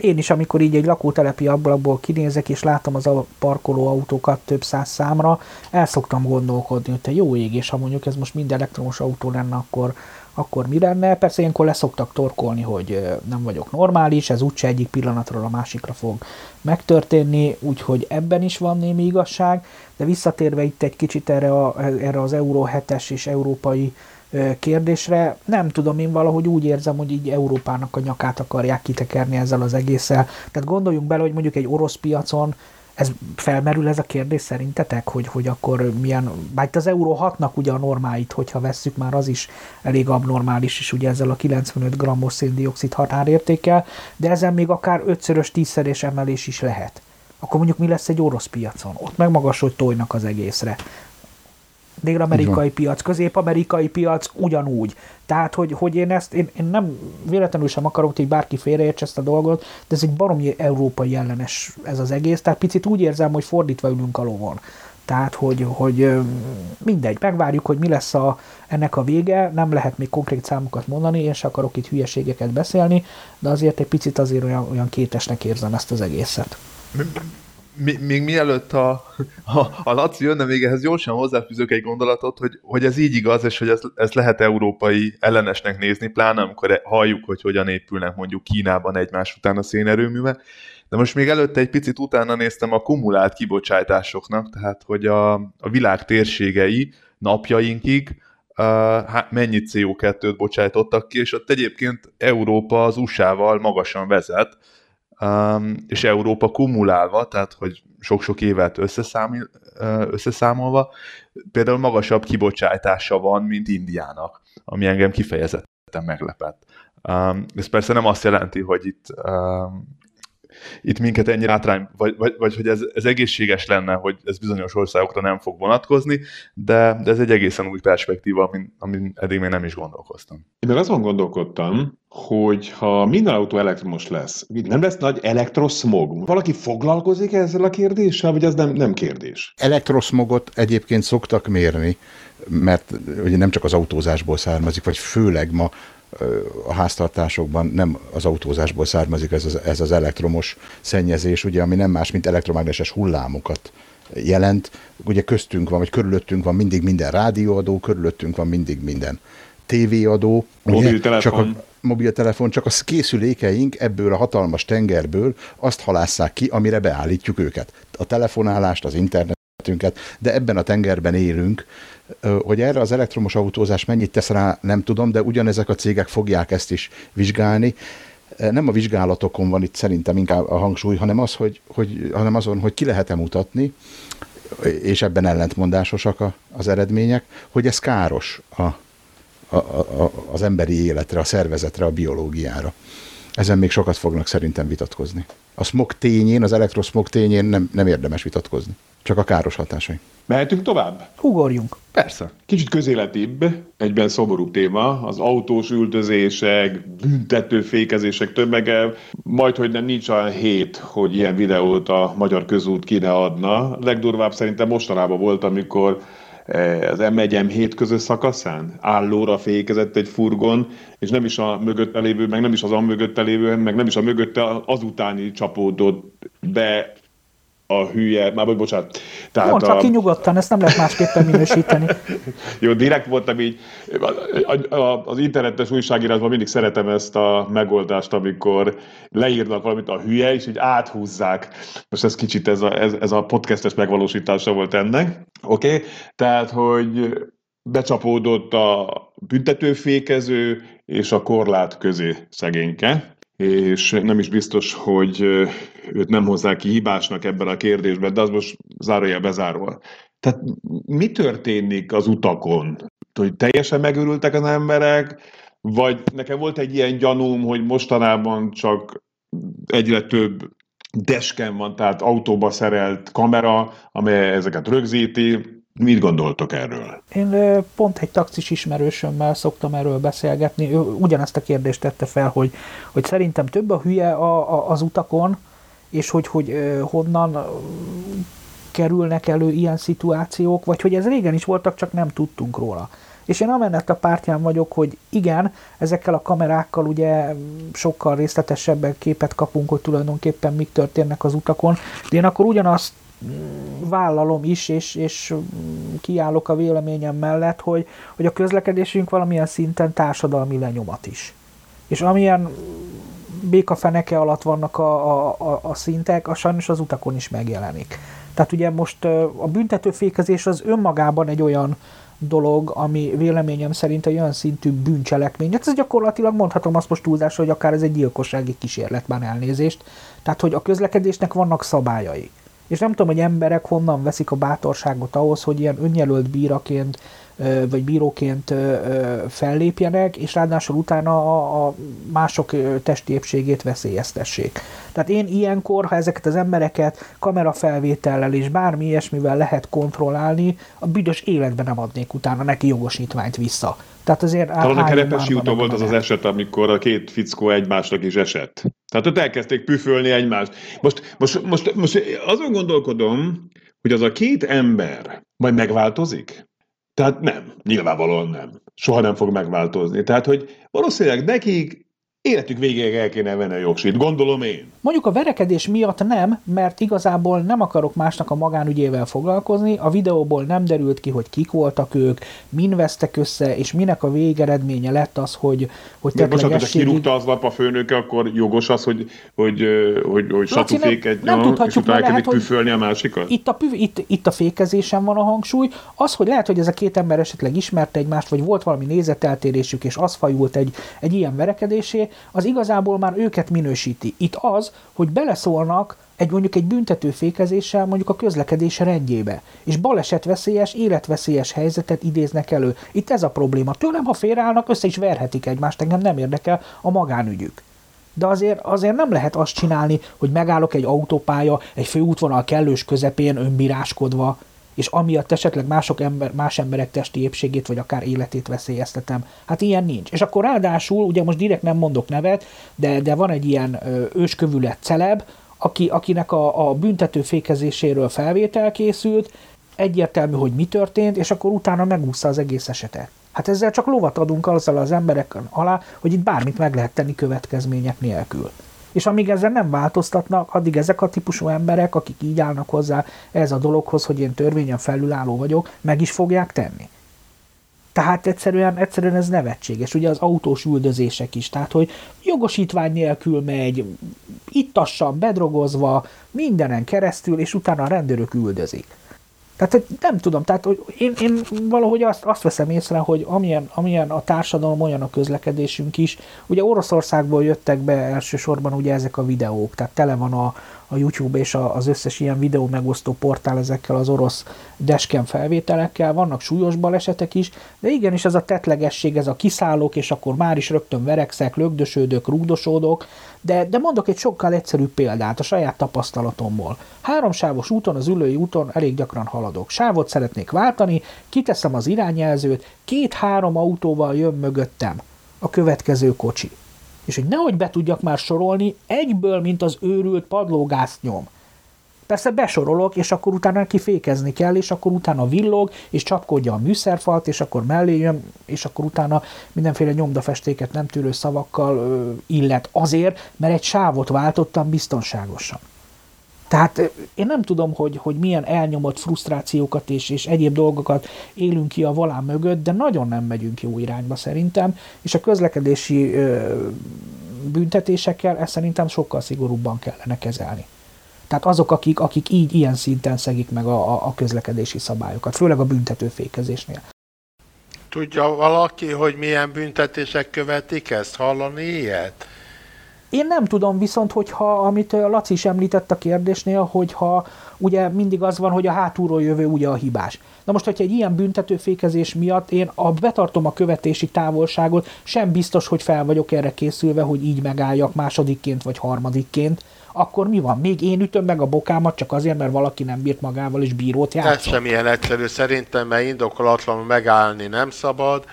Én is, amikor így egy lakótelepi ablakból kinézek, és látom az a parkoló autókat több száz számra, el szoktam gondolkodni, hogy te jó ég, és ha mondjuk ez most mind elektromos autó lenne, akkor, akkor mi lenne? Persze ilyenkor leszoktak torkolni, hogy nem vagyok normális, ez úgyse egyik pillanatról a másikra fog megtörténni, úgyhogy ebben is van némi igazság, de visszatérve itt egy kicsit erre, a, erre az Euró 7-es és európai kérdésre. Nem tudom, én valahogy úgy érzem, hogy így Európának a nyakát akarják kitekerni ezzel az egésszel. Tehát gondoljunk bele, hogy mondjuk egy orosz piacon ez felmerül ez a kérdés szerintetek, hogy, hogy akkor milyen, bár itt az Euró 6-nak ugye a normáit, hogyha vesszük, már az is elég abnormális is ugye ezzel a 95 g-os széndiokszid határértékkel, de ezen még akár ötszörös, tízszeres emelés is lehet. Akkor mondjuk mi lesz egy orosz piacon? Ott meg magas, hogy tojnak az egészre dél-amerikai piac, közép-amerikai piac ugyanúgy. Tehát, hogy, hogy én ezt, én, én nem véletlenül sem akarom, hogy bárki félreértse ezt a dolgot, de ez egy baromi európai ellenes ez az egész, tehát picit úgy érzem, hogy fordítva ülünk a lovon. Tehát, hogy, hogy mindegy, megvárjuk, hogy mi lesz a, ennek a vége, nem lehet még konkrét számokat mondani, én se akarok itt hülyeségeket beszélni, de azért egy picit azért olyan, olyan kétesnek érzem ezt az egészet. Még mielőtt a, a, a Laci jönne, még ehhez gyorsan hozzáfűzök egy gondolatot, hogy, hogy ez így igaz, és hogy ez, ez lehet európai ellenesnek nézni, pláne amikor halljuk, hogy hogyan épülnek mondjuk Kínában egymás után a szénerőművek, De most még előtte egy picit utána néztem a kumulált kibocsátásoknak, tehát hogy a, a világ térségei napjainkig uh, mennyi CO2-t bocsájtottak ki, és ott egyébként Európa az USA-val magasan vezet, és Európa kumulálva, tehát hogy sok-sok évet összeszámol, összeszámolva, például magasabb kibocsátása van, mint Indiának, ami engem kifejezetten meglepett. Um, ez persze nem azt jelenti, hogy itt itt minket ennyi átrány, vagy, vagy, vagy hogy ez, ez egészséges lenne, hogy ez bizonyos országokra nem fog vonatkozni, de, de ez egy egészen új perspektíva, amin, amin eddig még nem is gondolkoztam. Én meg azon gondolkodtam, hogy ha minden autó elektromos lesz, nem lesz nagy elektroszmog. Valaki foglalkozik ezzel a kérdéssel, vagy ez nem, nem kérdés? Elektroszmogot egyébként szoktak mérni, mert ugye nem csak az autózásból származik, vagy főleg ma a háztartásokban nem az autózásból származik ez az, ez az elektromos szennyezés, ugye, ami nem más, mint elektromágneses hullámokat jelent. Ugye köztünk van, vagy körülöttünk van mindig minden rádióadó, körülöttünk van mindig minden tévéadó. Mobiltelefon. Csak a mobiltelefon, csak a készülékeink ebből a hatalmas tengerből azt halásszák ki, amire beállítjuk őket. A telefonálást, az internetünket, de ebben a tengerben élünk, hogy erre az elektromos autózás mennyit tesz rá, nem tudom, de ugyanezek a cégek fogják ezt is vizsgálni. Nem a vizsgálatokon van itt szerintem inkább a hangsúly, hanem, az, hogy, hogy, hanem azon, hogy ki lehet-e mutatni, és ebben ellentmondásosak a, az eredmények, hogy ez káros a, a, a, az emberi életre, a szervezetre, a biológiára. Ezen még sokat fognak szerintem vitatkozni. A smog tényén, az elektroszmog tényén nem, nem érdemes vitatkozni. Csak a káros hatásai. Mehetünk tovább? Ugorjunk. Persze. Kicsit közéletibb, egyben szomorú téma, az autós üldözések, büntető fékezések tömege, majd hogy nem nincs olyan hét, hogy ilyen videót a magyar közút ki ne adna. Legdurvább szerintem mostanában volt, amikor eh, az M1 M7 közös szakaszán állóra fékezett egy furgon, és nem is a mögötte lévő, meg nem is az a mögötte lévő, meg nem is a mögötte azutáni csapódott be a hülye, már vagy bocsánat. Tehát Mondd csak a... ki nyugodtan, ezt nem lehet másképpen minősíteni. Jó, direkt voltam így, az internetes újságírásban mindig szeretem ezt a megoldást, amikor leírnak valamit a hülye, és így áthúzzák. Most ez kicsit ez a, ez, ez a podcastes megvalósítása volt ennek. Oké? Okay? Tehát, hogy becsapódott a büntetőfékező és a korlát közé szegényke és nem is biztos, hogy őt nem hozzák ki hibásnak ebben a kérdésben, de az most zárója bezárva. Tehát mi történik az utakon? Hogy teljesen megőrültek az emberek, vagy nekem volt egy ilyen gyanúm, hogy mostanában csak egyre több desken van, tehát autóba szerelt kamera, amely ezeket rögzíti, Mit gondoltok erről? Én pont egy taxis ismerősömmel szoktam erről beszélgetni. Ő ugyanezt a kérdést tette fel, hogy, hogy szerintem több a hülye a, a, az utakon, és hogy, hogy honnan kerülnek elő ilyen szituációk, vagy hogy ez régen is voltak, csak nem tudtunk róla. És én amennett a pártján vagyok, hogy igen, ezekkel a kamerákkal ugye sokkal részletesebben képet kapunk, hogy tulajdonképpen mik történnek az utakon, de én akkor ugyanazt vállalom is, és, és kiállok a véleményem mellett, hogy, hogy a közlekedésünk valamilyen szinten társadalmi lenyomat is. És amilyen békafeneke alatt vannak a, a, a, a szintek, a sajnos az utakon is megjelenik. Tehát ugye most a büntetőfékezés az önmagában egy olyan dolog, ami véleményem szerint egy olyan szintű bűncselekmény. Hát ez gyakorlatilag mondhatom azt most túlzásra, hogy akár ez egy gyilkossági kísérlet, már elnézést. Tehát, hogy a közlekedésnek vannak szabályai. És nem tudom, hogy emberek honnan veszik a bátorságot ahhoz, hogy ilyen önjelölt bíraként vagy bíróként fellépjenek, és ráadásul utána a, a mások testi épségét veszélyeztessék. Tehát én ilyenkor, ha ezeket az embereket kamerafelvétellel és bármi ilyesmivel lehet kontrollálni, a büdös életben nem adnék utána neki jogosítványt vissza. Tehát azért Talán a Kerepesi úton volt az az eset, amikor a két fickó egymásnak is esett. Tehát ott elkezdték püfölni egymást. Most, most, most, most azon gondolkodom, hogy az a két ember majd megváltozik? Tehát nem, nyilvánvalóan nem. Soha nem fog megváltozni. Tehát, hogy valószínűleg nekik életük végéig el kéne venni a jogsít, gondolom én. Mondjuk a verekedés miatt nem, mert igazából nem akarok másnak a magánügyével foglalkozni, a videóból nem derült ki, hogy kik voltak ők, min vesztek össze, és minek a végeredménye lett az, hogy, hogy Mert most, ha kirúgta az lap a főnöke, akkor jogos az, hogy, hogy, hogy, hogy, Laci, nem- egy nem nyom, és tudhatjuk, utána lehet, püfölni a másikat? Itt a, püv, itt, itt a fékezésen van a hangsúly. Az, hogy lehet, hogy ez a két ember esetleg ismerte egymást, vagy volt valami nézeteltérésük, és az fajult egy, egy ilyen verekedésé, az igazából már őket minősíti. Itt az, hogy beleszólnak egy mondjuk egy büntető fékezéssel mondjuk a közlekedés rendjébe, és balesetveszélyes, életveszélyes helyzetet idéznek elő. Itt ez a probléma. Tőlem, ha félreállnak, össze is verhetik egymást, engem nem érdekel a magánügyük. De azért, azért nem lehet azt csinálni, hogy megállok egy autópálya, egy főútvonal kellős közepén önbíráskodva, és amiatt esetleg mások ember, más emberek testi épségét, vagy akár életét veszélyeztetem. Hát ilyen nincs. És akkor ráadásul, ugye most direkt nem mondok nevet, de, de van egy ilyen őskövület celeb, aki, akinek a, a büntető fékezéséről felvétel készült, egyértelmű, hogy mi történt, és akkor utána megúszta az egész esetet. Hát ezzel csak lovat adunk azzal az emberek alá, hogy itt bármit meg lehet tenni következmények nélkül. És amíg ezzel nem változtatnak, addig ezek a típusú emberek, akik így állnak hozzá ez a dologhoz, hogy én törvényen felülálló vagyok, meg is fogják tenni. Tehát egyszerűen, egyszerűen ez nevetséges. Ugye az autós üldözések is, tehát hogy jogosítvány nélkül megy, ittassan, bedrogozva, mindenen keresztül, és utána a rendőrök üldözik. Tehát hogy nem tudom, tehát hogy én, én valahogy azt, azt veszem észre, hogy amilyen, amilyen a társadalom, olyan a közlekedésünk is. Ugye Oroszországból jöttek be elsősorban ugye ezek a videók, tehát tele van a, a YouTube és a, az összes ilyen videó megosztó portál ezekkel az orosz dashcam felvételekkel, vannak súlyos balesetek is, de igenis ez a tetlegesség, ez a kiszállók, és akkor már is rögtön verekszek, lögdösödök, rúgdosódok, de, de mondok egy sokkal egyszerűbb példát a saját tapasztalatomból. Háromsávos úton, az ülői úton elég gyakran haladok. Sávot szeretnék váltani, kiteszem az irányjelzőt, két-három autóval jön mögöttem a következő kocsi. És hogy nehogy be tudjak már sorolni, egyből, mint az őrült padlógázt nyom. Persze besorolok, és akkor utána neki fékezni kell, és akkor utána villog, és csapkodja a műszerfalt, és akkor mellé jön, és akkor utána mindenféle nyomdafestéket nem tűrő szavakkal ö, illet azért, mert egy sávot váltottam biztonságosan. Tehát én nem tudom, hogy, hogy milyen elnyomott frusztrációkat és, és egyéb dolgokat élünk ki a volán mögött, de nagyon nem megyünk jó irányba szerintem, és a közlekedési ö, büntetésekkel ezt szerintem sokkal szigorúbban kellene kezelni. Tehát azok, akik, akik így ilyen szinten szegik meg a, a, a közlekedési szabályokat, főleg a büntetőfékezésnél. Tudja valaki, hogy milyen büntetések követik ezt? Hallani ilyet? Én nem tudom, viszont hogyha, amit Laci is említett a kérdésnél, hogyha ugye mindig az van, hogy a hátulról jövő ugye a hibás. Na most, hogyha egy ilyen büntetőfékezés miatt én a, betartom a követési távolságot, sem biztos, hogy fel vagyok erre készülve, hogy így megálljak másodikként vagy harmadikként, akkor mi van? Még én ütöm meg a bokámat csak azért, mert valaki nem bírt magával és bírót Ez játszott? sem ilyen egyszerű szerintem, mert indokolatlanul megállni nem szabad.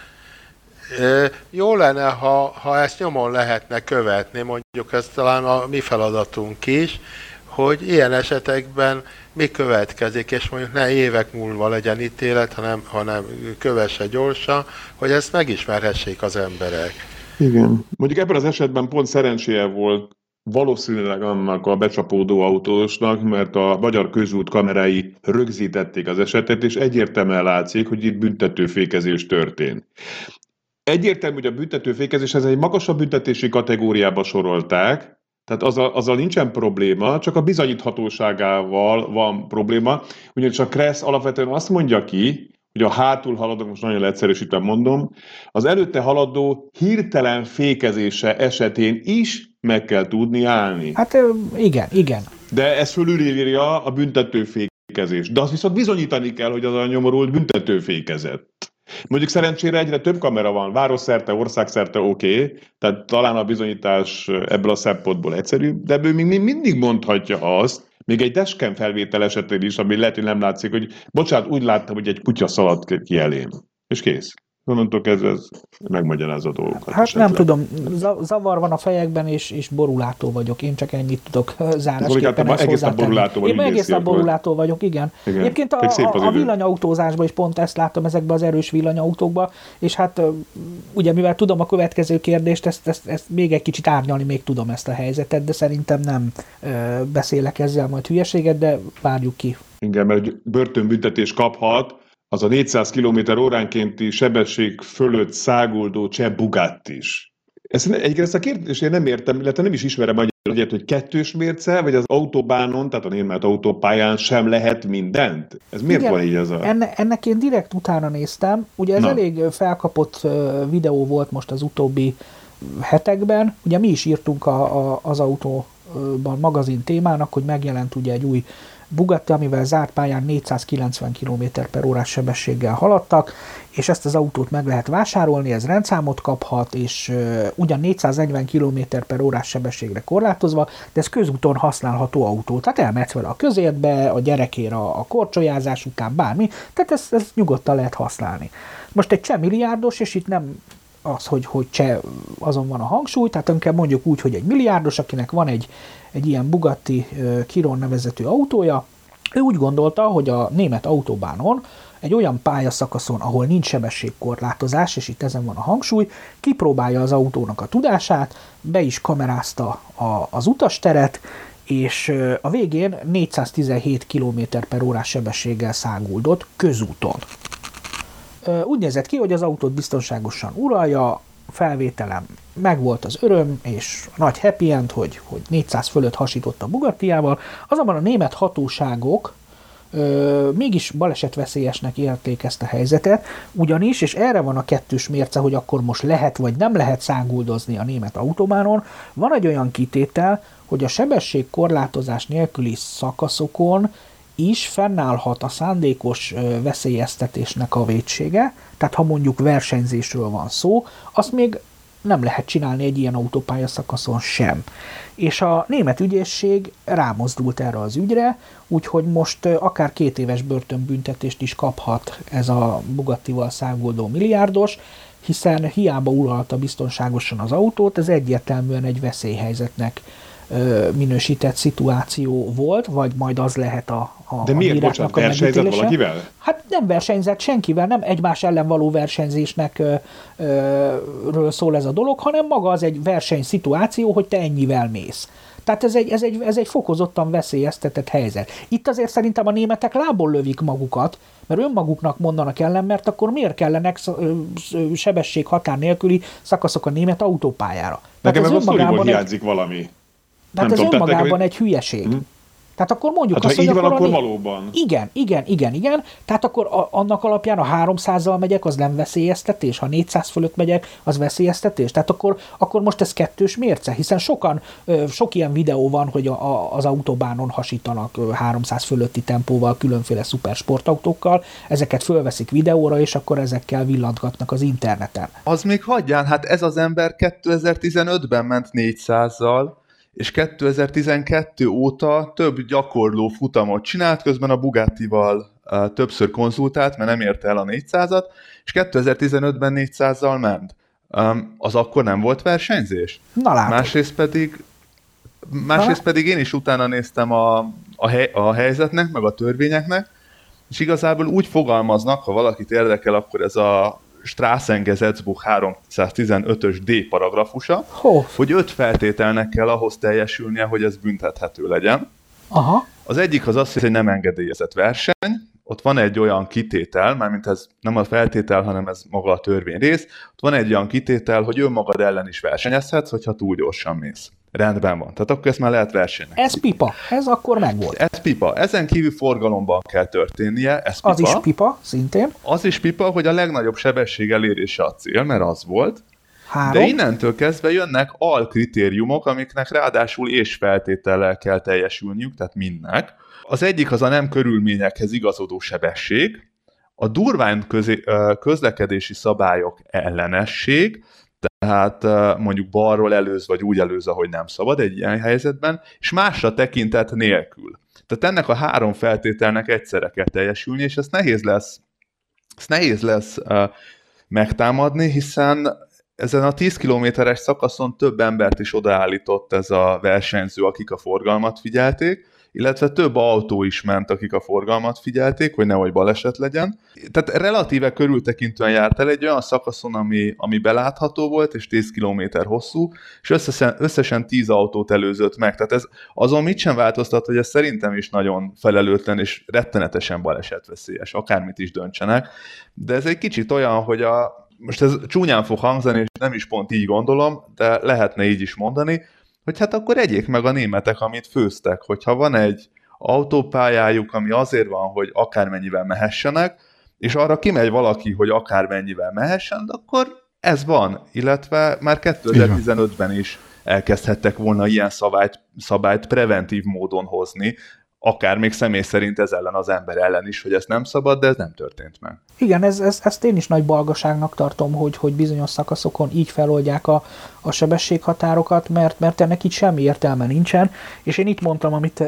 Jó lenne, ha, ha ezt nyomon lehetne követni, mondjuk ez talán a mi feladatunk is, hogy ilyen esetekben mi következik, és mondjuk ne évek múlva legyen ítélet, hanem, hanem kövesse gyorsan, hogy ezt megismerhessék az emberek. Igen. Mondjuk ebben az esetben pont szerencséje volt valószínűleg annak a becsapódó autósnak, mert a magyar közút kamerái rögzítették az esetet, és egyértelműen látszik, hogy itt büntetőfékezés történt. Egyértelmű, hogy a büntetőfékezés ez egy magasabb büntetési kategóriába sorolták, tehát azzal, azzal nincsen probléma, csak a bizonyíthatóságával van probléma, ugyanis a Kressz alapvetően azt mondja ki, hogy a hátul haladó, most nagyon leegyszerűsítve mondom, az előtte haladó hirtelen fékezése esetén is meg kell tudni állni. Hát igen, igen. De ez fölülírja a büntetőfékezés. De azt viszont bizonyítani kell, hogy az a nyomorult büntetőfékezett. Mondjuk szerencsére egyre több kamera van, városszerte, országszerte oké, okay, tehát talán a bizonyítás ebből a szempontból egyszerű, de ő még mindig mondhatja azt, még egy dashcam felvétel esetén is, ami lehet, hogy nem látszik, hogy bocsánat, úgy láttam, hogy egy kutya szaladt ki elém. És kész. Onnantól kezdve ez megmagyarázza a dolgokat. Hát esetleg. nem tudom, zavar van a fejekben, és, és borulátó vagyok. Én csak ennyit tudok zárásképpen hát egész nap borulátó vagy, Én úgy egész nap borulátó vagyok, igen. Igen. Egyébként a, a, a villanyautózásban is pont ezt látom ezekben az erős villanyautókban, és hát ugye mivel tudom a következő kérdést, ezt, ezt, ezt még egy kicsit árnyalni még tudom ezt a helyzetet, de szerintem nem beszélek ezzel majd hülyeséget, de várjuk ki. Igen, mert börtönbüntetés kaphat, az a 400 km óránkénti sebesség fölött száguldó cseh Bugatti is. Ezt, egyébként ezt a kérdést én nem értem, illetve nem is ismerem annyira, egyet, hogy kettős mérce, vagy az autóbánon, tehát a német autópályán sem lehet mindent? Ez miért Igen, van így ez a... Enne, ennek én direkt utána néztem. Ugye ez Na. elég felkapott videó volt most az utóbbi hetekben. Ugye mi is írtunk a, a, az autóban magazin témának, hogy megjelent ugye egy új Bugatti, amivel zárt pályán 490 km per órás sebességgel haladtak, és ezt az autót meg lehet vásárolni, ez rendszámot kaphat, és ö, ugyan 440 km per órás sebességre korlátozva, de ez közúton használható autó. Tehát elmehetsz vele a közértbe, a gyerekére a korcsolyázás után, bármi, tehát ezt, ezt nyugodtan lehet használni. Most egy cseh milliárdos, és itt nem az, hogy, hogy cseh azon van a hangsúly, tehát inkább mondjuk úgy, hogy egy milliárdos, akinek van egy, egy ilyen Bugatti ö, Chiron nevezetű autója, ő úgy gondolta, hogy a német autóbánon egy olyan pályaszakaszon, ahol nincs sebességkorlátozás, és itt ezen van a hangsúly, kipróbálja az autónak a tudását, be is kamerázta a, az utasteret, és a végén 417 km per órás sebességgel száguldott közúton. Úgy nézett ki, hogy az autót biztonságosan uralja, felvételem megvolt az öröm, és nagy happy end, hogy, hogy 400 fölött hasított a Bugattiával, azonban a német hatóságok ö, mégis balesetveszélyesnek élték ezt a helyzetet, ugyanis, és erre van a kettős mérce, hogy akkor most lehet vagy nem lehet száguldozni a német autóbánon, van egy olyan kitétel, hogy a sebességkorlátozás nélküli szakaszokon is fennállhat a szándékos veszélyeztetésnek a vétsége, tehát ha mondjuk versenyzésről van szó, azt még nem lehet csinálni egy ilyen autópálya szakaszon sem. És a német ügyészség rámozdult erre az ügyre, úgyhogy most akár két éves börtönbüntetést is kaphat ez a Bugattival száguldó milliárdos, hiszen hiába uralta biztonságosan az autót, ez egyértelműen egy veszélyhelyzetnek minősített szituáció volt, vagy majd az lehet a, a De a miért, bíráknak bocsánat, a versenyzett valakivel? Hát nem versenyzett senkivel, nem egymás ellen való versenyzésnek ö, ö, ről szól ez a dolog, hanem maga az egy versenyszituáció, hogy te ennyivel mész. Tehát ez egy, ez, egy, ez egy fokozottan veszélyeztetett helyzet. Itt azért szerintem a németek lából lövik magukat, mert önmaguknak mondanak ellen, mert akkor miért kellenek sebesség határ nélküli szakaszok a német autópályára? Nekem ez meg a sztoriból önmagában egy, hiányzik valami. Tehát nem ez tudom, tehát önmagában nekem- egy hülyeség. Tehát akkor mondjuk Hát azt, ha így van, a akkor né- valóban. igen, igen, igen, igen. Tehát akkor a, annak alapján, ha 300-zal megyek, az nem veszélyeztetés, ha 400 fölött megyek, az veszélyeztetés. Tehát akkor, akkor most ez kettős mérce, hiszen sokan, ö, sok ilyen videó van, hogy a, a, az autóbánon hasítanak ö, 300 fölötti tempóval, különféle szupersportautókkal, ezeket fölveszik videóra, és akkor ezekkel villantgatnak az interneten. Az még hagyján, hát ez az ember 2015-ben ment 400-zal, és 2012 óta több gyakorló futamot csinált, közben a Bugattival többször konzultált, mert nem érte el a 400-at, és 2015-ben 400-zal ment. Az akkor nem volt versenyzés? Na látod. Másrészt pedig, másrészt pedig én is utána néztem a, a, hely, a helyzetnek, meg a törvényeknek, és igazából úgy fogalmaznak, ha valakit érdekel, akkor ez a Strassengesetzbuch 315-ös D paragrafusa, Ho, hogy öt feltételnek kell ahhoz teljesülnie, hogy ez büntethető legyen. aha, Az egyik az az, hogy nem engedélyezett verseny, ott van egy olyan kitétel, mármint ez nem a feltétel, hanem ez maga a törvény rész, ott van egy olyan kitétel, hogy önmagad ellen is versenyezhetsz, hogyha túl gyorsan mész. Rendben van. Tehát akkor ezt már lehet versenynek. ez pipa, ez akkor megvolt. Ez pipa. Ezen kívül forgalomban kell történnie, ez pipa. Az is pipa, szintén. Az is pipa, hogy a legnagyobb sebesség elérése a cél, mert az volt. Három. De innentől kezdve jönnek alkritériumok, amiknek ráadásul és feltétellel kell teljesülniük, tehát mindnek. Az egyik az a nem körülményekhez igazodó sebesség, a durván közé, közlekedési szabályok ellenesség, tehát mondjuk balról előz, vagy úgy előz, ahogy nem szabad egy ilyen helyzetben, és másra tekintet nélkül. Tehát ennek a három feltételnek egyszerre kell teljesülni, és ez nehéz lesz, ez nehéz lesz megtámadni, hiszen ezen a 10 kilométeres szakaszon több embert is odaállított ez a versenyző, akik a forgalmat figyelték, illetve több autó is ment, akik a forgalmat figyelték, hogy nehogy baleset legyen. Tehát relatíve körültekintően járt el egy olyan szakaszon, ami, ami belátható volt, és 10 km hosszú, és összesen, összesen 10 autót előzött meg. Tehát ez azon mit sem változtat, hogy ez szerintem is nagyon felelőtlen és rettenetesen balesetveszélyes, akármit is döntsenek. De ez egy kicsit olyan, hogy a, most ez csúnyán fog hangzani, és nem is pont így gondolom, de lehetne így is mondani, hogy hát akkor egyék meg a németek, amit főztek, hogyha van egy autópályájuk, ami azért van, hogy akármennyivel mehessenek, és arra kimegy valaki, hogy akármennyivel mehessen, akkor ez van, illetve már 2015-ben is elkezdhettek volna ilyen szabályt, szabályt preventív módon hozni, akár még személy szerint ez ellen az ember ellen is, hogy ez nem szabad, de ez nem történt meg. Igen, ez, ez, ezt én is nagy balgaságnak tartom, hogy, hogy bizonyos szakaszokon így feloldják a, a sebességhatárokat, mert, mert ennek így semmi értelme nincsen, és én itt mondtam, amit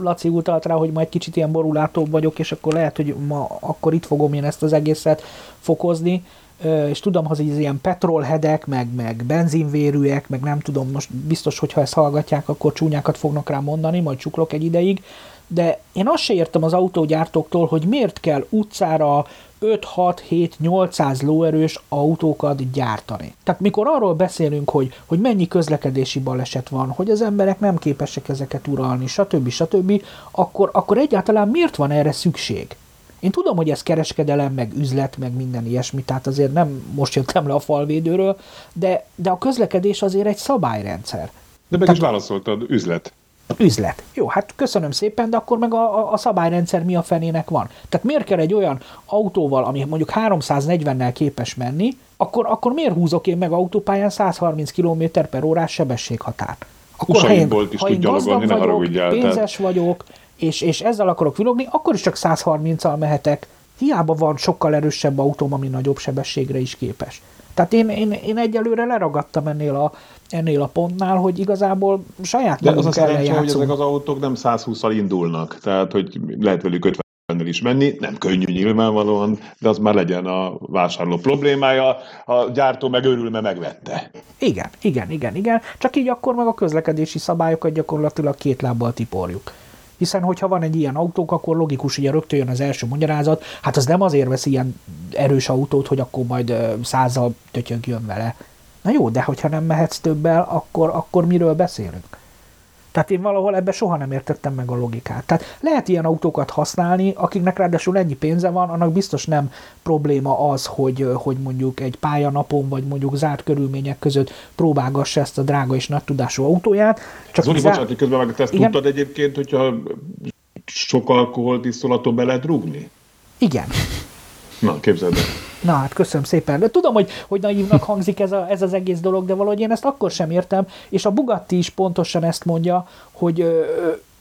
Laci utalt rá, hogy majd kicsit ilyen borulátóbb vagyok, és akkor lehet, hogy ma akkor itt fogom én ezt az egészet fokozni, és tudom, hogy ez ilyen petrolhedek, meg, meg benzinvérűek, meg nem tudom, most biztos, hogyha ezt hallgatják, akkor csúnyákat fognak rá mondani, majd csuklok egy ideig, de én azt se értem az autógyártóktól, hogy miért kell utcára 5-6-7-800 lóerős autókat gyártani. Tehát mikor arról beszélünk, hogy, hogy mennyi közlekedési baleset van, hogy az emberek nem képesek ezeket uralni, stb. stb., akkor, akkor egyáltalán miért van erre szükség? Én tudom, hogy ez kereskedelem, meg üzlet, meg minden ilyesmi, tehát azért nem most jöttem le a falvédőről, de, de a közlekedés azért egy szabályrendszer. De meg tehát, is válaszoltad, üzlet. Üzlet. Jó, hát köszönöm szépen, de akkor meg a, a, a szabályrendszer mi a fenének van? Tehát miért kell egy olyan autóval, ami mondjuk 340-nel képes menni, akkor, akkor miért húzok én meg autópályán 130 km per órás sebességhatárt? Akkor ha én, is ha én gazdag vagyok, pénzes vagyok, és, és ezzel akarok vilogni, akkor is csak 130-al mehetek. Hiába van sokkal erősebb autóm, ami nagyobb sebességre is képes. Tehát én, én, én egyelőre leragadtam ennél a, ennél a pontnál, hogy igazából saját De az a szerencsé, hogy ezek az autók nem 120-al indulnak, tehát hogy lehet velük 50 is menni, nem könnyű nyilvánvalóan, de az már legyen a vásárló problémája, a gyártó meg örül, mert megvette. Igen, igen, igen, igen, csak így akkor meg a közlekedési szabályokat gyakorlatilag két lábbal tiporjuk. Hiszen, hogyha van egy ilyen autók, akkor logikus, hogy rögtön jön az első magyarázat, hát az nem azért vesz ilyen erős autót, hogy akkor majd százal jön vele. Na jó, de hogyha nem mehetsz többel, akkor, akkor miről beszélünk? Tehát én valahol ebbe soha nem értettem meg a logikát. Tehát lehet ilyen autókat használni, akiknek ráadásul ennyi pénze van, annak biztos nem probléma az, hogy, hogy mondjuk egy pályanapon, vagy mondjuk zárt körülmények között próbálgassa ezt a drága és nagy tudású autóját. Csak Zoli, zár... bocsánat, közben meg ezt Igen? tudtad egyébként, hogyha sok alkoholt iszolatot be lehet rúgni? Igen. Na, képzeld el. Na hát köszönöm szépen. De tudom, hogy, hogy naívnak hangzik ez, a, ez az egész dolog, de valahogy én ezt akkor sem értem, és a Bugatti is pontosan ezt mondja, hogy ö,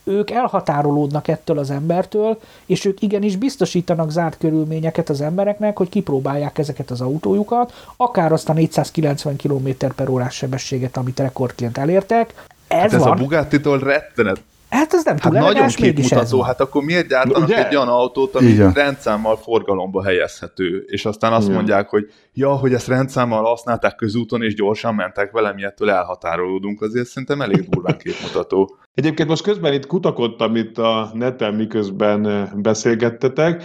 ők elhatárolódnak ettől az embertől, és ők igenis biztosítanak zárt körülményeket az embereknek, hogy kipróbálják ezeket az autójukat, akár azt a 490 km per órás sebességet, amit rekordként elértek. Ez, hát ez van. a Bugatti-tól rettenet Hát ez nem hát túl nagyon képmutató, hát akkor miért gyártanak Ugye? egy olyan autót, ami Igen. rendszámmal forgalomba helyezhető, és aztán azt Igen. mondják, hogy ja, hogy ezt rendszámmal használták közúton, és gyorsan mentek vele, mi ettől elhatárolódunk, azért szerintem elég durván képmutató. Egyébként most közben itt kutakodtam itt a neten, miközben beszélgettetek,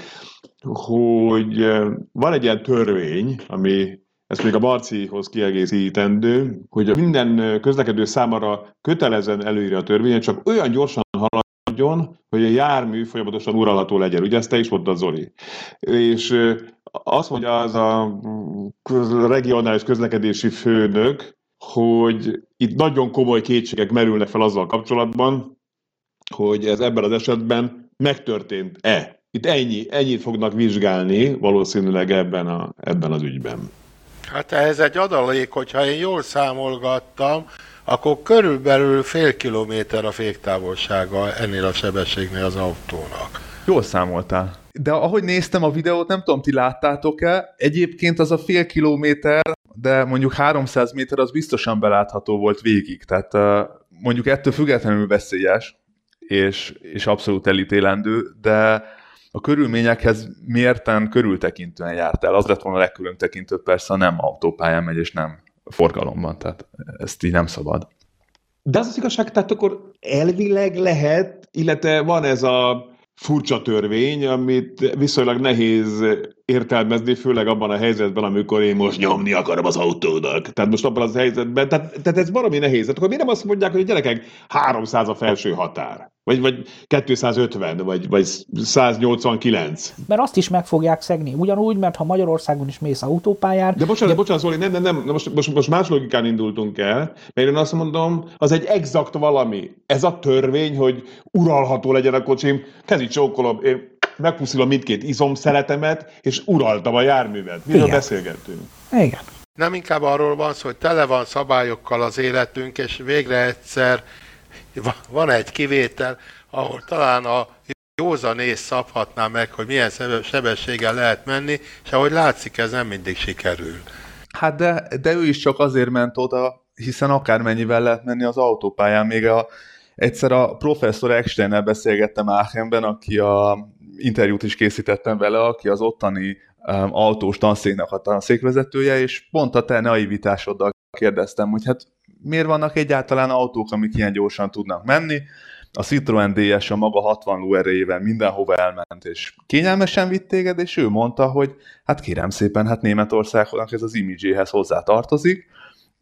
hogy van egy ilyen törvény, ami ezt még a Marcihoz kiegészítendő, hogy minden közlekedő számára kötelezően előírja a törvény, csak olyan gyorsan haladjon, hogy a jármű folyamatosan uralható legyen. Ugye ezt te is mondtad, Zoli. És azt mondja az a regionális közlekedési főnök, hogy itt nagyon komoly kétségek merülnek fel azzal kapcsolatban, hogy ez ebben az esetben megtörtént-e. Itt ennyi, ennyit fognak vizsgálni valószínűleg ebben, a, ebben az ügyben. Hát ehhez egy adalék, hogyha én jól számolgattam, akkor körülbelül fél kilométer a féktávolsága ennél a sebességnél az autónak. Jól számoltál. De ahogy néztem a videót, nem tudom, ti láttátok-e, egyébként az a fél kilométer, de mondjuk 300 méter az biztosan belátható volt végig. Tehát mondjuk ettől függetlenül veszélyes, és, és abszolút elítélendő, de a körülményekhez mérten körültekintően járt el. Az lett volna a legkülöntekintőbb persze, nem autópályán megy, és nem forgalomban, tehát ezt így nem szabad. De az az igazság, tehát akkor elvileg lehet, illetve van ez a furcsa törvény, amit viszonylag nehéz értelmezni, főleg abban a helyzetben, amikor én most nyomni akarom az autónak. Tehát most abban az helyzetben, tehát, tehát ez valami nehéz. Tehát akkor miért nem azt mondják, hogy a gyerekek 300 a felső határ? Vagy, vagy 250, vagy, vagy 189. Mert azt is meg fogják szegni. Ugyanúgy, mert ha Magyarországon is mész autópályán... De bocsánat, ugye... bocsánat, Zoli, nem, nem, nem, most, most, most más logikán indultunk el, mert én azt mondom, az egy exakt valami. Ez a törvény, hogy uralható legyen a kocsim, kezit csókolom, én megpuszilom mindkét izomszeletemet, és uraltam a járművet. Miről Igen. beszélgettünk? Igen. Nem inkább arról van szó, hogy tele van szabályokkal az életünk, és végre egyszer van egy kivétel, ahol talán a józanész szabhatná meg, hogy milyen sebességgel lehet menni, és ahogy látszik, ez nem mindig sikerül. Hát de, de ő is csak azért ment oda, hiszen akármennyivel lehet menni az autópályán. Még a, egyszer a professzor Ecksteinnel beszélgettem Aachenben, aki a interjút is készítettem vele, aki az ottani um, autós tanszéknek a tanszékvezetője, és pont a te naivitásoddal kérdeztem, hogy hát miért vannak egyáltalán autók, amik ilyen gyorsan tudnak menni. A Citroen DS a maga 60 ló erejével mindenhova elment, és kényelmesen vitt téged, és ő mondta, hogy hát kérem szépen, hát Németországnak ez az imidzséhez hozzá tartozik,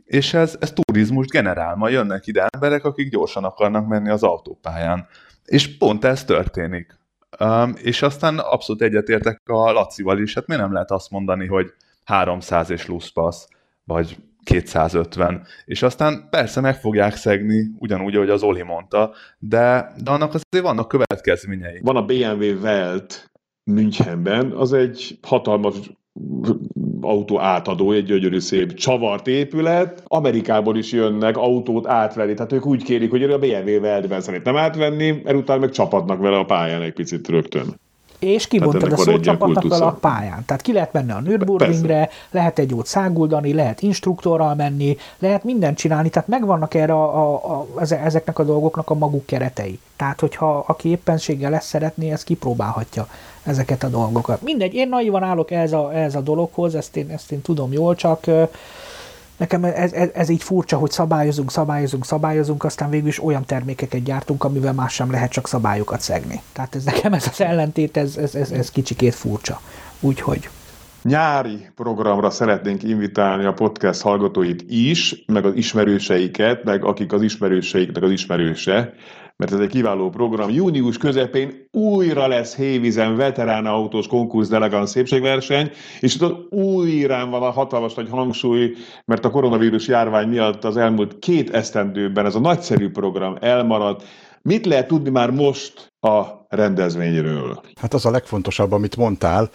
és ez, ez turizmus generál. Ma jönnek ide emberek, akik gyorsan akarnak menni az autópályán. És pont ez történik. Um, és aztán abszolút egyetértek a Lacival is, hát miért nem lehet azt mondani, hogy 300 és luszpasz, vagy 250, és aztán persze meg fogják szegni, ugyanúgy, ahogy az Oli mondta, de, de annak azért vannak következményei. Van a BMW Welt Münchenben, az egy hatalmas autó átadó, egy gyönyörű szép csavart épület. Amerikából is jönnek autót átvenni, tehát ők úgy kérik, hogy a BMW Weltben szeretném átvenni, mert utána meg csapatnak vele a pályán egy picit rögtön és kibontad a szót csapatnak vele a pályán. Tehát ki lehet menni a Nürburgringre, Persze. lehet egy jót száguldani, lehet instruktorral menni, lehet mindent csinálni, tehát megvannak erre a, a, a, ezeknek a dolgoknak a maguk keretei. Tehát, hogyha aki éppenséggel lesz szeretné, ez kipróbálhatja ezeket a dolgokat. Mindegy, én naivan állok ez a, ez a dologhoz, ezt én, ezt én tudom jól, csak nekem ez, ez, ez így furcsa, hogy szabályozunk, szabályozunk, szabályozunk, aztán végül is olyan termékeket gyártunk, amivel más sem lehet csak szabályokat szegni. Tehát ez nekem ez az ellentét, ez, ez, ez, ez kicsikét furcsa. Úgyhogy nyári programra szeretnénk invitálni a podcast hallgatóit is, meg az ismerőseiket, meg akik az ismerőseiknek az ismerőse, mert ez egy kiváló program. Június közepén újra lesz Hévizen veterán autós konkursz delegan szépségverseny, és ott újra van a hatalmas nagy hangsúly, mert a koronavírus járvány miatt az elmúlt két esztendőben ez a nagyszerű program elmaradt. Mit lehet tudni már most a rendezvényről? Hát az a legfontosabb, amit mondtál,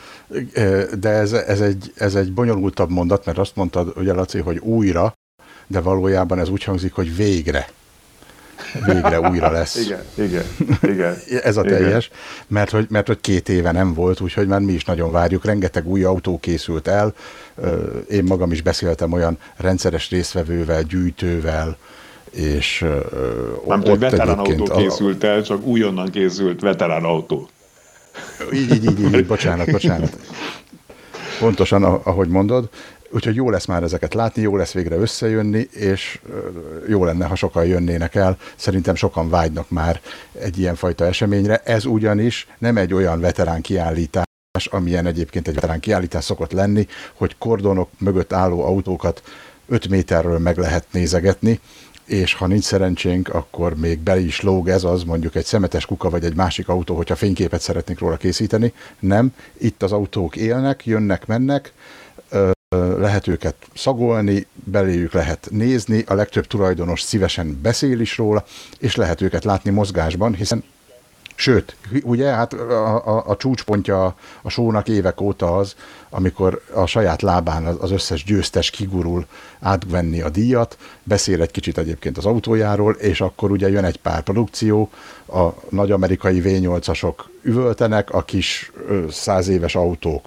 de ez, ez, egy, ez egy bonyolultabb mondat, mert azt mondtad, ugye Laci, hogy újra, de valójában ez úgy hangzik, hogy végre végre újra lesz. igen, igen, igen. Ez a teljes, igen. Mert, hogy, mert hogy két éve nem volt, úgyhogy már mi is nagyon várjuk. Rengeteg új autó készült el. Én magam is beszéltem olyan rendszeres részvevővel, gyűjtővel, és Nem tudom, veterán autó készült el, csak újonnan készült veterán autó. Így, így, így, így, bocsánat, bocsánat. Pontosan, ahogy mondod. Úgyhogy jó lesz már ezeket látni, jó lesz végre összejönni, és jó lenne, ha sokan jönnének el. Szerintem sokan vágynak már egy ilyen fajta eseményre. Ez ugyanis nem egy olyan veterán kiállítás, amilyen egyébként egy veterán kiállítás szokott lenni, hogy kordonok mögött álló autókat 5 méterről meg lehet nézegetni, és ha nincs szerencsénk, akkor még bele is lóg ez az, mondjuk egy szemetes kuka vagy egy másik autó, hogyha fényképet szeretnénk róla készíteni. Nem, itt az autók élnek, jönnek, mennek, lehet őket szagolni, beléjük lehet nézni, a legtöbb tulajdonos szívesen beszél is róla, és lehet őket látni mozgásban, hiszen Sőt, ugye, hát a, a, a csúcspontja a, sónak évek óta az, amikor a saját lábán az összes győztes kigurul átvenni a díjat, beszél egy kicsit egyébként az autójáról, és akkor ugye jön egy pár produkció, a nagy amerikai V8-asok üvöltenek, a kis száz éves autók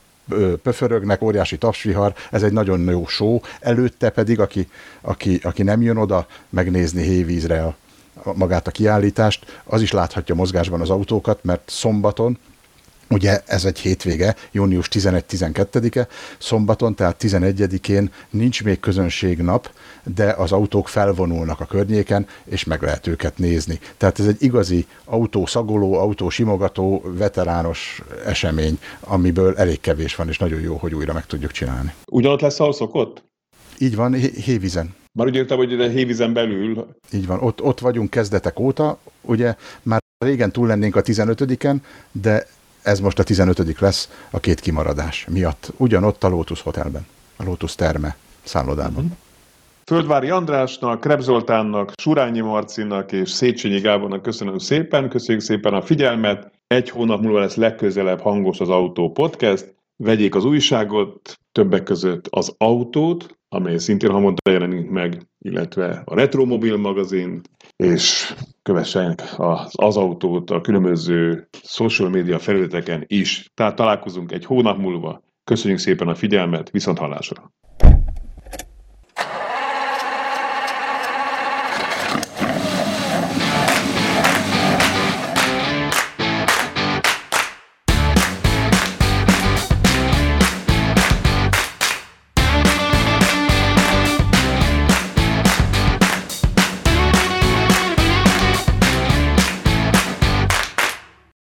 pöförögnek, óriási tapsvihar, ez egy nagyon jó show, előtte pedig, aki, aki, aki nem jön oda megnézni hévízre a, magát a kiállítást, az is láthatja mozgásban az autókat, mert szombaton Ugye ez egy hétvége, június 11-12-e, szombaton, tehát 11-én nincs még közönségnap, de az autók felvonulnak a környéken, és meg lehet őket nézni. Tehát ez egy igazi autószagoló, autósimogató, veterános esemény, amiből elég kevés van, és nagyon jó, hogy újra meg tudjuk csinálni. Ugyanott lesz, ahol szokott? Így van, Hévizen. Már úgy értem, hogy a Hévizen belül. Így van, ott, ott vagyunk kezdetek óta, ugye már régen túl lennénk a 15-en, de ez most a 15 lesz a két kimaradás miatt. Ugyanott a Lotus Hotelben, a Lotus Terme szállodában. Uh-huh. Földvári Andrásnak, Kreb Zoltánnak, Surányi Marcinak és Széchenyi Gábornak köszönöm szépen, köszönjük szépen a figyelmet. Egy hónap múlva lesz legközelebb hangos az Autó Podcast. Vegyék az újságot, többek között az autót, amely szintén havonta jelenik meg, illetve a Retromobil magazin, és kövessenek az, az autót a különböző social media felületeken is. Tehát találkozunk egy hónap múlva. Köszönjük szépen a figyelmet, viszont hallásra!